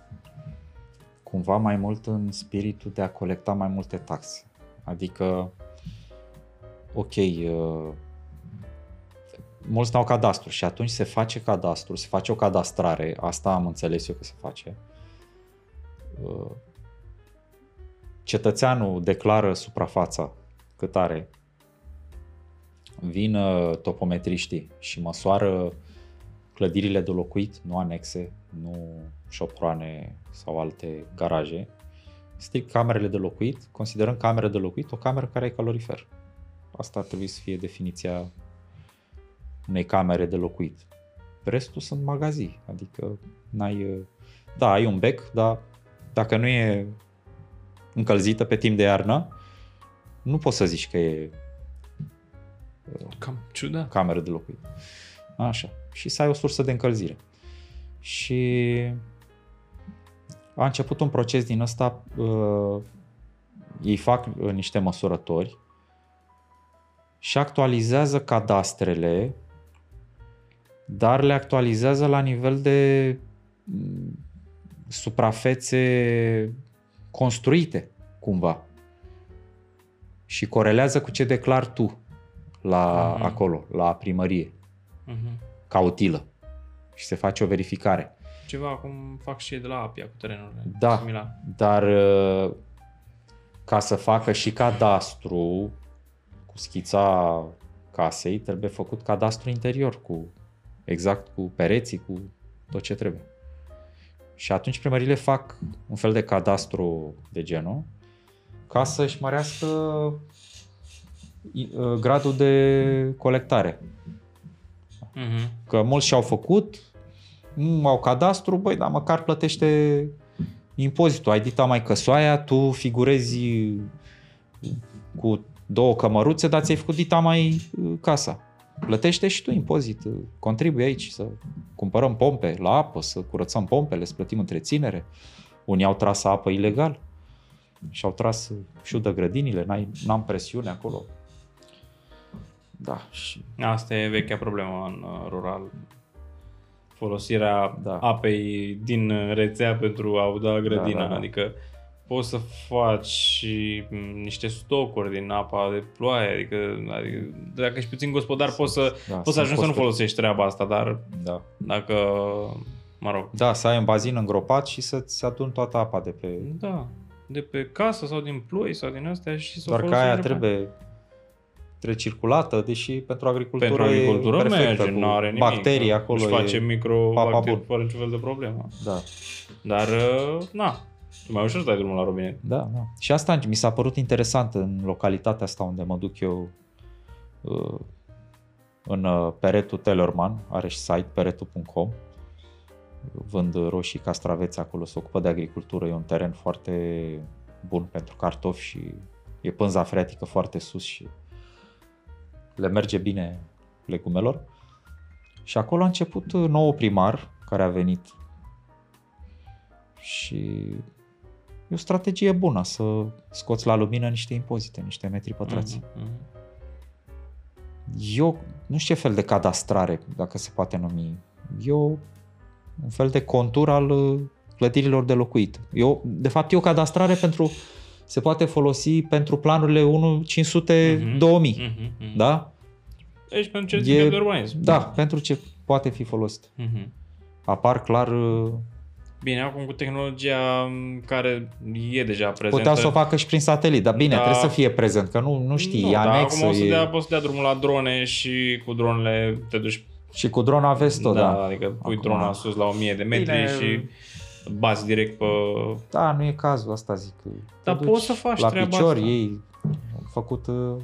cu cumva mai mult în spiritul de a colecta mai multe taxe. Adică, ok, uh, mulți n-au cadastru și atunci se face cadastru, se face o cadastrare, asta am înțeles eu că se face. Uh, cetățeanul declară suprafața cât are, vin topometriștii și măsoară clădirile de locuit, nu anexe, nu șoproane sau alte garaje, strict camerele de locuit, considerăm camere de locuit o cameră care are calorifer. Asta ar trebui să fie definiția unei camere de locuit. Restul sunt magazii, adică n-ai... Da, ai un bec, dar dacă nu e încălzită pe timp de iarnă, nu poți să zici că e Cam ciudat. cameră de locuit. Așa. Și să ai o sursă de încălzire. Și a început un proces din ăsta, uh, ei fac uh, niște măsurători și actualizează cadastrele, dar le actualizează la nivel de mm, suprafețe construite, cumva. Și corelează cu ce declar tu la Mhm. acolo, la primărie, Mhm. ca utilă. Și se face o verificare. Ceva cum fac și ei de la Apia cu terenurile. Da. Similar. Dar uh, ca să facă și cadastru cu schița casei, trebuie făcut cadastru interior cu exact cu pereții, cu tot ce trebuie. Și atunci primările fac un fel de cadastru de genul ca să-și mărească i- uh, gradul de colectare. Mhm. Că mulți și-au făcut, nu au cadastru, băi, dar măcar plătește impozitul. Ai dita mai căsoaia, tu figurezi cu două cămăruțe, dar ți-ai făcut dita mai uh, casa. Plătește și tu impozit, uh, contribui aici să cumpărăm pompe la apă, să curățăm pompele, să plătim întreținere. Unii au tras apă ilegal și au tras uh, șudă grădinile, n-ai, n-am presiune acolo. Da, și Asta e vechea problemă în uh, rural. Folosirea Da. apei din uh, rețea pentru a uda grădina. Da, da, da. Adică poți să faci și mm, niște stocuri din apa de ploaie. Adică, adică dacă ești puțin gospodar poți să, Da, poți să sunt ajungi să nu costuri. folosești treaba asta, dar da. dacă, mă rog, Da, să ai un bazin îngropat și să-ți aduni toată apa de pe... da, de pe casă sau din ploi sau din astea și să o Doar că folosești aia după. trebuie recirculată, deși pentru agricultură, Pentru agricultură e perfectă, merge, cu nu are nimic. bacterii acolo. Își face e... micro papa bun. fără niciun fel de problemă. Da, Dar, uh, na, tu mai ușor să dai drumul la robinet. da, da. Și asta mi s-a părut interesant în localitatea asta unde mă duc eu uh, în uh, Peretul Tellerman, are și site peretul.com vând roșii, castraveți acolo, se ocupă de agricultură, e un teren foarte bun pentru cartofi și e pânza freatică foarte sus și le merge bine legumelor. Și acolo a început uh, nou primar care a venit și e o strategie bună să scoți la lumină niște impozite, niște metri pătrați. Mhm, mhm. Eu nu știu ce fel de cadastrare, dacă se poate numi. Eu un fel de contur al uh, clădirilor de locuit. Eu, de fapt, e o cadastrare pentru se poate folosi pentru planurile 1 500 Mhm. 2000, Mhm, mhm. da? Deci pentru ce E- e... de urbanism. Da, pentru ce poate fi folosit. Mhm. Apar clar uh, Bine, acum cu tehnologia m, care e deja prezentă. Puteau să o facă și prin satelit, dar bine, Da. trebuie să fie prezent, că nu, nu știi, nu, e dar anexă. acum o să e... dea, poți să dea drumul la drone și cu dronele te duci Și cu drona aveți tot, da. da, adică pui Acum- drona sus la 1000 de metri Bine. și bați direct pe... Da, nu e cazul, asta zic. Te Dar duci poți să faci La treaba picior, asta. ei au făcut uh,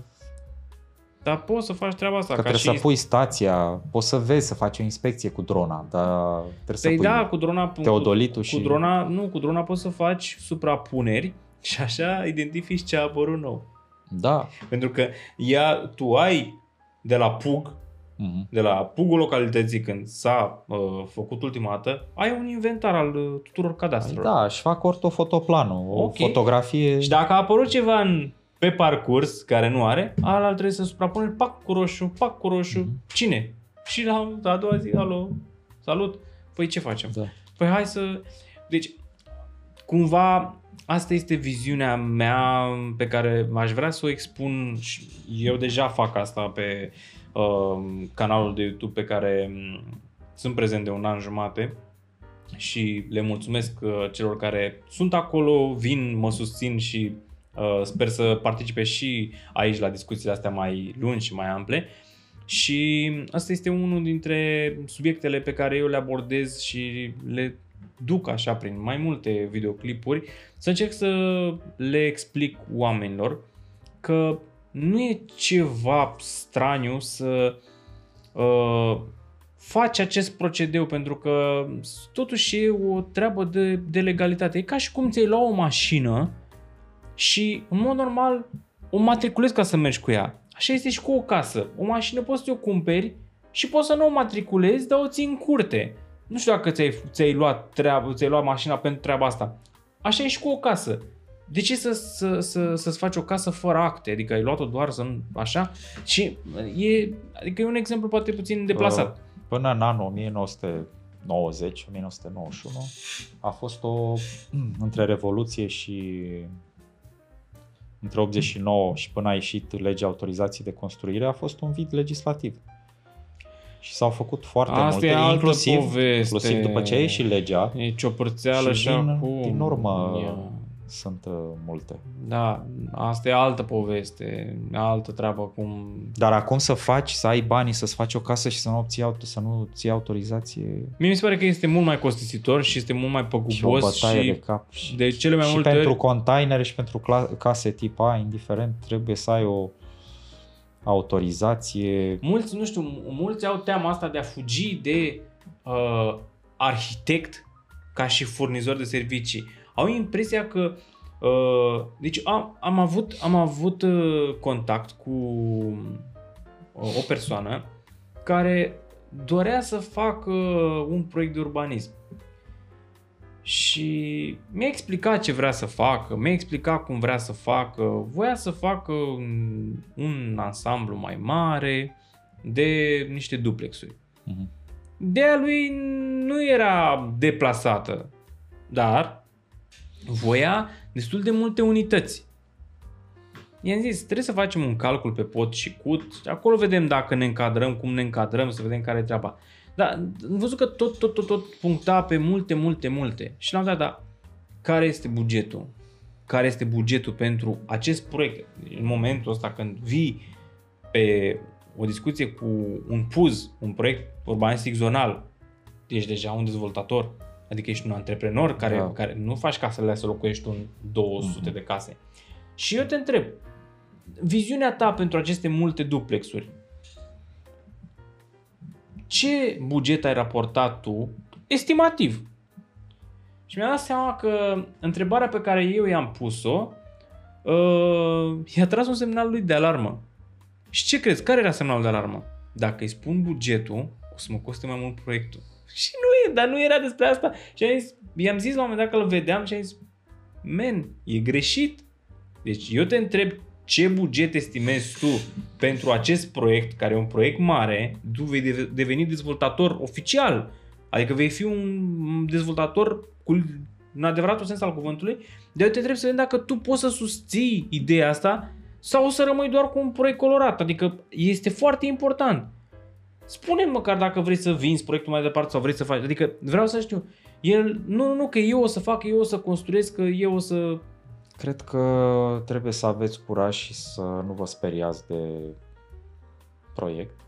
Dar poți să faci treaba asta. că ca trebuie și... să pui stația, poți să vezi, să faci o inspecție cu drona, dar trebuie să Păi pui da, cu drona, teodolitul cu, și... cu drona, nu, cu drona poți să faci suprapuneri și așa identifici ce a apărut nou. Da. Pentru că ea, tu ai de la PUG, Mhm. de la PUG-ul localității când s-a uh, făcut ultima dată, ai un inventar al uh, tuturor Păi cadastrelor. da, și fac ortofotoplanul, o Ok. fotografie... Și dacă a apărut ceva în, pe parcurs care nu are, ala trebuie să suprapune pac cu roșu, pac cu roșu. Mhm. Cine? Și la a doua zi, alo, salut. Păi ce facem? Da. Păi hai să... Deci, cumva asta este viziunea mea pe care aș vrea să o expun și eu deja fac asta pe uh, canalul de YouTube pe care um, sunt prezent de un an jumate și le mulțumesc uh, celor care sunt acolo, vin, mă susțin și uh, sper să participe și aici la discuțiile astea mai lungi și mai ample. Și asta este unul dintre subiectele pe care eu le abordez și le duc așa prin mai multe videoclipuri, să încerc să le explic oamenilor că nu e ceva straniu să uh, faci acest procedeu pentru că totuși e o treabă de, de legalitate. E ca și cum ți-ai lua o mașină și în mod normal o matriculezi ca să mergi cu ea. Așa este și cu o casă. O mașină poți să o cumperi și poți să nu o matriculezi, dar o ții în curte. Nu știu dacă ți-ai, ți-ai, luat, treabă, ți-ai luat mașina pentru treaba asta. Așa e și cu o casă. De ce să, să, să, să-ți faci o casă fără acte? Adică ai luat-o doar să așa? Și e, adică e un exemplu poate puțin deplasat. Uh, până în anul 1990-1991 a fost o, între Revoluție și între 89 și până a ieșit legea autorizației de construire, a fost un vid legislativ. Și s-au făcut foarte Asta multe, e inclusiv, poveste. inclusiv după ce a ieșit legea. E ciopărțeală și, și din, acum. din urmă yeah sunt uh, multe. Da, asta e altă poveste, altă treabă cum... Dar acum să faci, să ai banii, să-ți faci o casă și să nu obții, să nu ții autorizație... Mie mi se pare că este mult mai costisitor și este mult mai păgubos și, și de cap. Și, de cele mai și multe pentru containere și pentru case tip A, indiferent, trebuie să ai o autorizație. Mulți, nu știu, mulți au teama asta de a fugi de uh, arhitect ca și furnizor de servicii au impresia că uh, deci am, am avut, am avut uh, contact cu uh, o persoană care dorea să facă un proiect de urbanism. Și mi-a explicat ce vrea să facă, mi-a explicat cum vrea să facă, voia să facă un, un ansamblu mai mare de niște duplexuri. Uh-huh. De lui nu era deplasată, dar voia destul de multe unități. I-am zis, trebuie să facem un calcul pe pot și cut și acolo vedem dacă ne încadrăm, cum ne încadrăm, să vedem care e treaba. Dar am văzut că tot, tot, tot, tot puncta pe multe, multe, multe. Și l-am dat, da, care este bugetul? Care este bugetul pentru acest proiect? În momentul ăsta când vii pe o discuție cu un PUZ, un proiect urbanistic zonal, ești deja un dezvoltator, Adică ești un antreprenor care, da. care nu faci casele să locuiești un 200 uh-huh. Mhm. de case. Și eu te întreb, viziunea ta pentru aceste multe duplexuri, ce buget ai raportat tu, estimativ? Și mi-am dat seama că întrebarea pe care eu i-am pus-o uh, i-a tras un semnal lui de alarmă. Și ce crezi? Care era semnalul de alarmă? Dacă îi spun bugetul, o să mă coste mai mult proiectul. Și nu e, dar nu era despre asta. Și am zis, i-am zis la un moment dat că îl vedeam și am zis, men, e greșit. Deci eu te întreb ce buget estimezi tu pentru acest proiect, care e un proiect mare, tu vei deveni dezvoltator oficial. Adică vei fi un dezvoltator cu în adevăratul sens al cuvântului, de eu te întreb să vedem dacă tu poți să susții ideea asta sau o să rămâi doar cu un proiect colorat. Adică este foarte important spune măcar dacă vrei să vinzi proiectul mai departe sau vrei să faci. Adică vreau să știu. El, nu, nu, nu, că eu o să fac, eu o să construiesc, că eu o să... Cred că trebuie să aveți curaj și să nu vă speriați de proiect.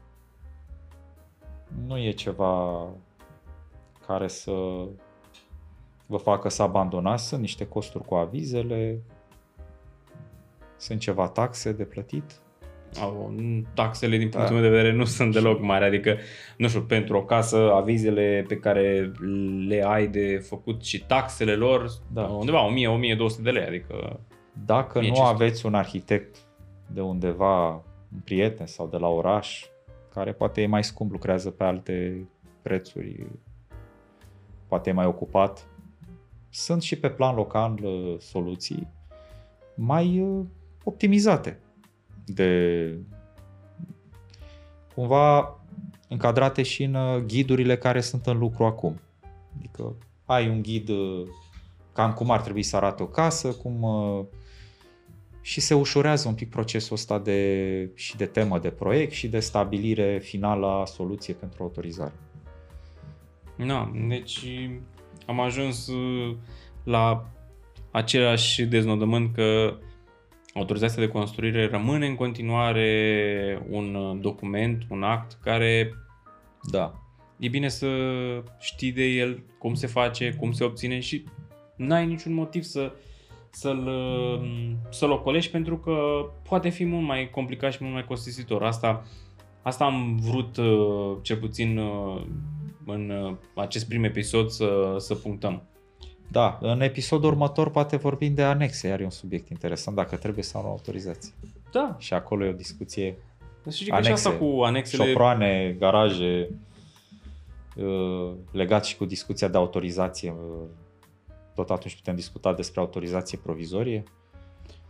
Nu e ceva care să vă facă să abandonați. Sunt niște costuri cu avizele, sunt ceva taxe de plătit au, taxele din punctul da. meu de vedere nu sunt deloc mari, adică, nu știu, pentru o casă, avizele pe care le ai de făcut și taxele lor, da. undeva 1000-1200 de lei, adică... Dacă nu 500. aveți un arhitect de undeva, un prieten sau de la oraș, care poate e mai scump, lucrează pe alte prețuri, poate e mai ocupat, sunt și pe plan local uh, soluții mai uh, optimizate de cumva încadrate și în uh, ghidurile care sunt în lucru acum. Adică ai un ghid uh, cam cum ar trebui să arate o casă, cum uh, și se ușurează un pic procesul ăsta de, și de temă de proiect și de stabilire finală a soluției pentru autorizare. Da, deci am ajuns uh, la același deznodământ că autorizația de construire rămâne în continuare un uh, document, un act care da. e bine să știi de el cum se face, cum se obține și n-ai niciun motiv să să-l, uh, să-l ocolești pentru că poate fi mult mai complicat și mult mai costisitor. Asta, asta am vrut uh, cel puțin în acest prim episod să, să punctăm. Da, în episodul următor poate vorbim de anexe, iar e un subiect interesant, dacă trebuie sau nu autorizație. Da. Și acolo e o discuție și că anexe, și asta cu anexele... Șoproane, garaje, uh, legat și cu discuția de autorizație. Uh, tot atunci putem discuta despre autorizație provizorie.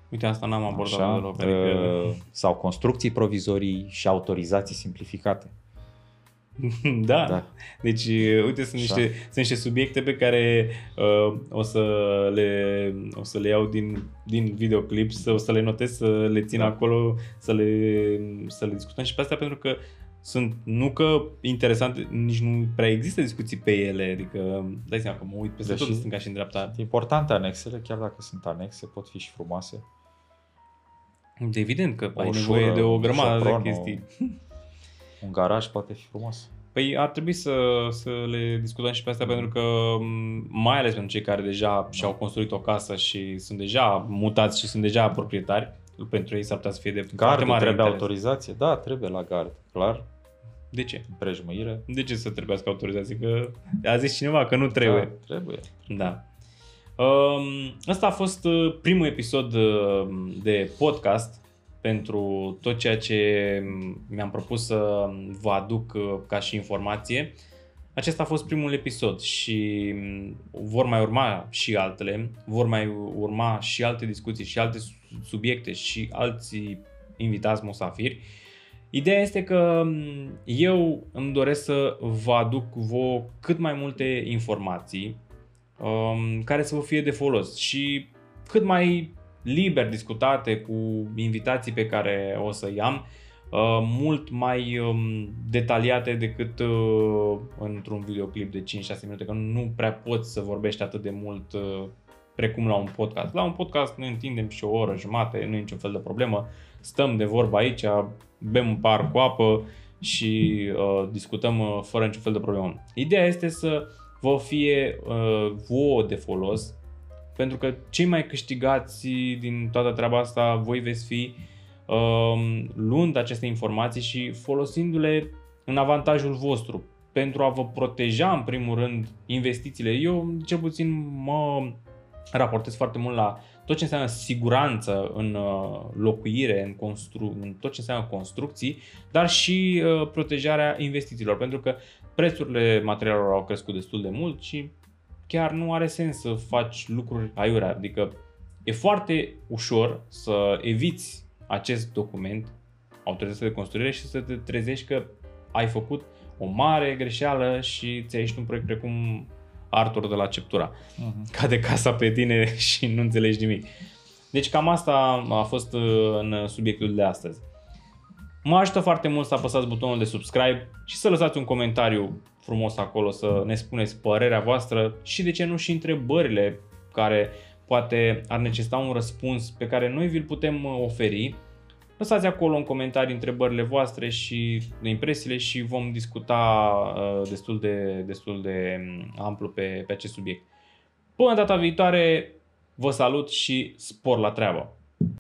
Uite, asta n-am abordat Așa, deloc. Adică... Uh, sau construcții provizorii și autorizații simplificate. da. da. Deci, uite, sunt niște, sunt niște subiecte pe care uh, o, să le, o să le iau din, din videoclip, să, o să le notez, să le țin da. acolo, să le, să le discutăm și pe astea pentru că sunt, nu că interesante, nici nu prea există discuții pe ele, adică dai seama că mă uit peste tot în stânga și în dreapta. Importante anexele, chiar dacă sunt anexe, pot fi și frumoase. De evident că o ai nevoie de o grămadă de chestii. Un garaj poate fi frumos. Păi ar trebui să, să le discutăm și pe astea pentru că mai ales pentru cei care deja și-au construit o casă și sunt deja mutați și sunt deja proprietari, pentru ei s-ar putea să fie de foarte mare trebuie interes. autorizație? Da, trebuie la gard, clar. De ce? Prejmuire. De ce să trebuiască autorizație? Că a zis cineva că nu trebuie. Da, trebuie. Da. Um, ăsta a fost uh, primul episod uh, de podcast pentru tot ceea ce mi-am propus să vă aduc uh, ca și informație. Acesta a fost primul episod și mm, vor mai urma și altele, vor mai urma și alte discuții și alte subiecte și alți invitați musafiri. Ideea este că mm, eu îmi doresc să vă aduc vouă cât mai multe informații um, care să vă fie de folos și cât mai liber discutate cu invitații pe care o să i-am, uh, mult mai um, detaliate decât uh, într-un videoclip de 5-6 minute, că nu prea poți să vorbești atât de mult uh, precum la un podcast. La un podcast ne întindem și o oră jumate, nu e niciun fel de problemă, stăm de vorba aici, bem un par cu apă și uh, discutăm uh, fără niciun fel de problemă. Ideea este să vă fie uh, vouă de folos pentru că cei mai câștigați din toată treaba asta voi veți fi um, luând aceste informații și folosindu-le în avantajul vostru pentru a vă proteja în primul rând investițiile. Eu cel puțin mă raportez foarte mult la tot ce înseamnă siguranță în uh, locuire, în, constru- în tot ce înseamnă construcții, dar și uh, protejarea investițiilor, pentru că prețurile materialelor au crescut destul de mult și chiar nu are sens să faci lucruri aiurea. Adică e foarte ușor să eviți acest document, autorizația de construire și să te trezești că ai făcut o mare greșeală și ți-ai ieșit un proiect precum Artur de la Ceptura. Uh-huh. Cade casa pe tine și nu înțelegi nimic. Deci cam asta a fost uh, în subiectul de astăzi. Mă ajută foarte mult să apăsați butonul de subscribe și să lăsați un comentariu frumos acolo să ne spuneți părerea voastră și de ce nu și întrebările care poate ar necesita un răspuns pe care noi vi-l putem uh, oferi. Lăsați acolo în comentarii întrebările voastre și impresiile și vom discuta uh, destul de, destul de um, amplu pe, pe acest subiect. Până data viitoare, vă salut și spor la treabă!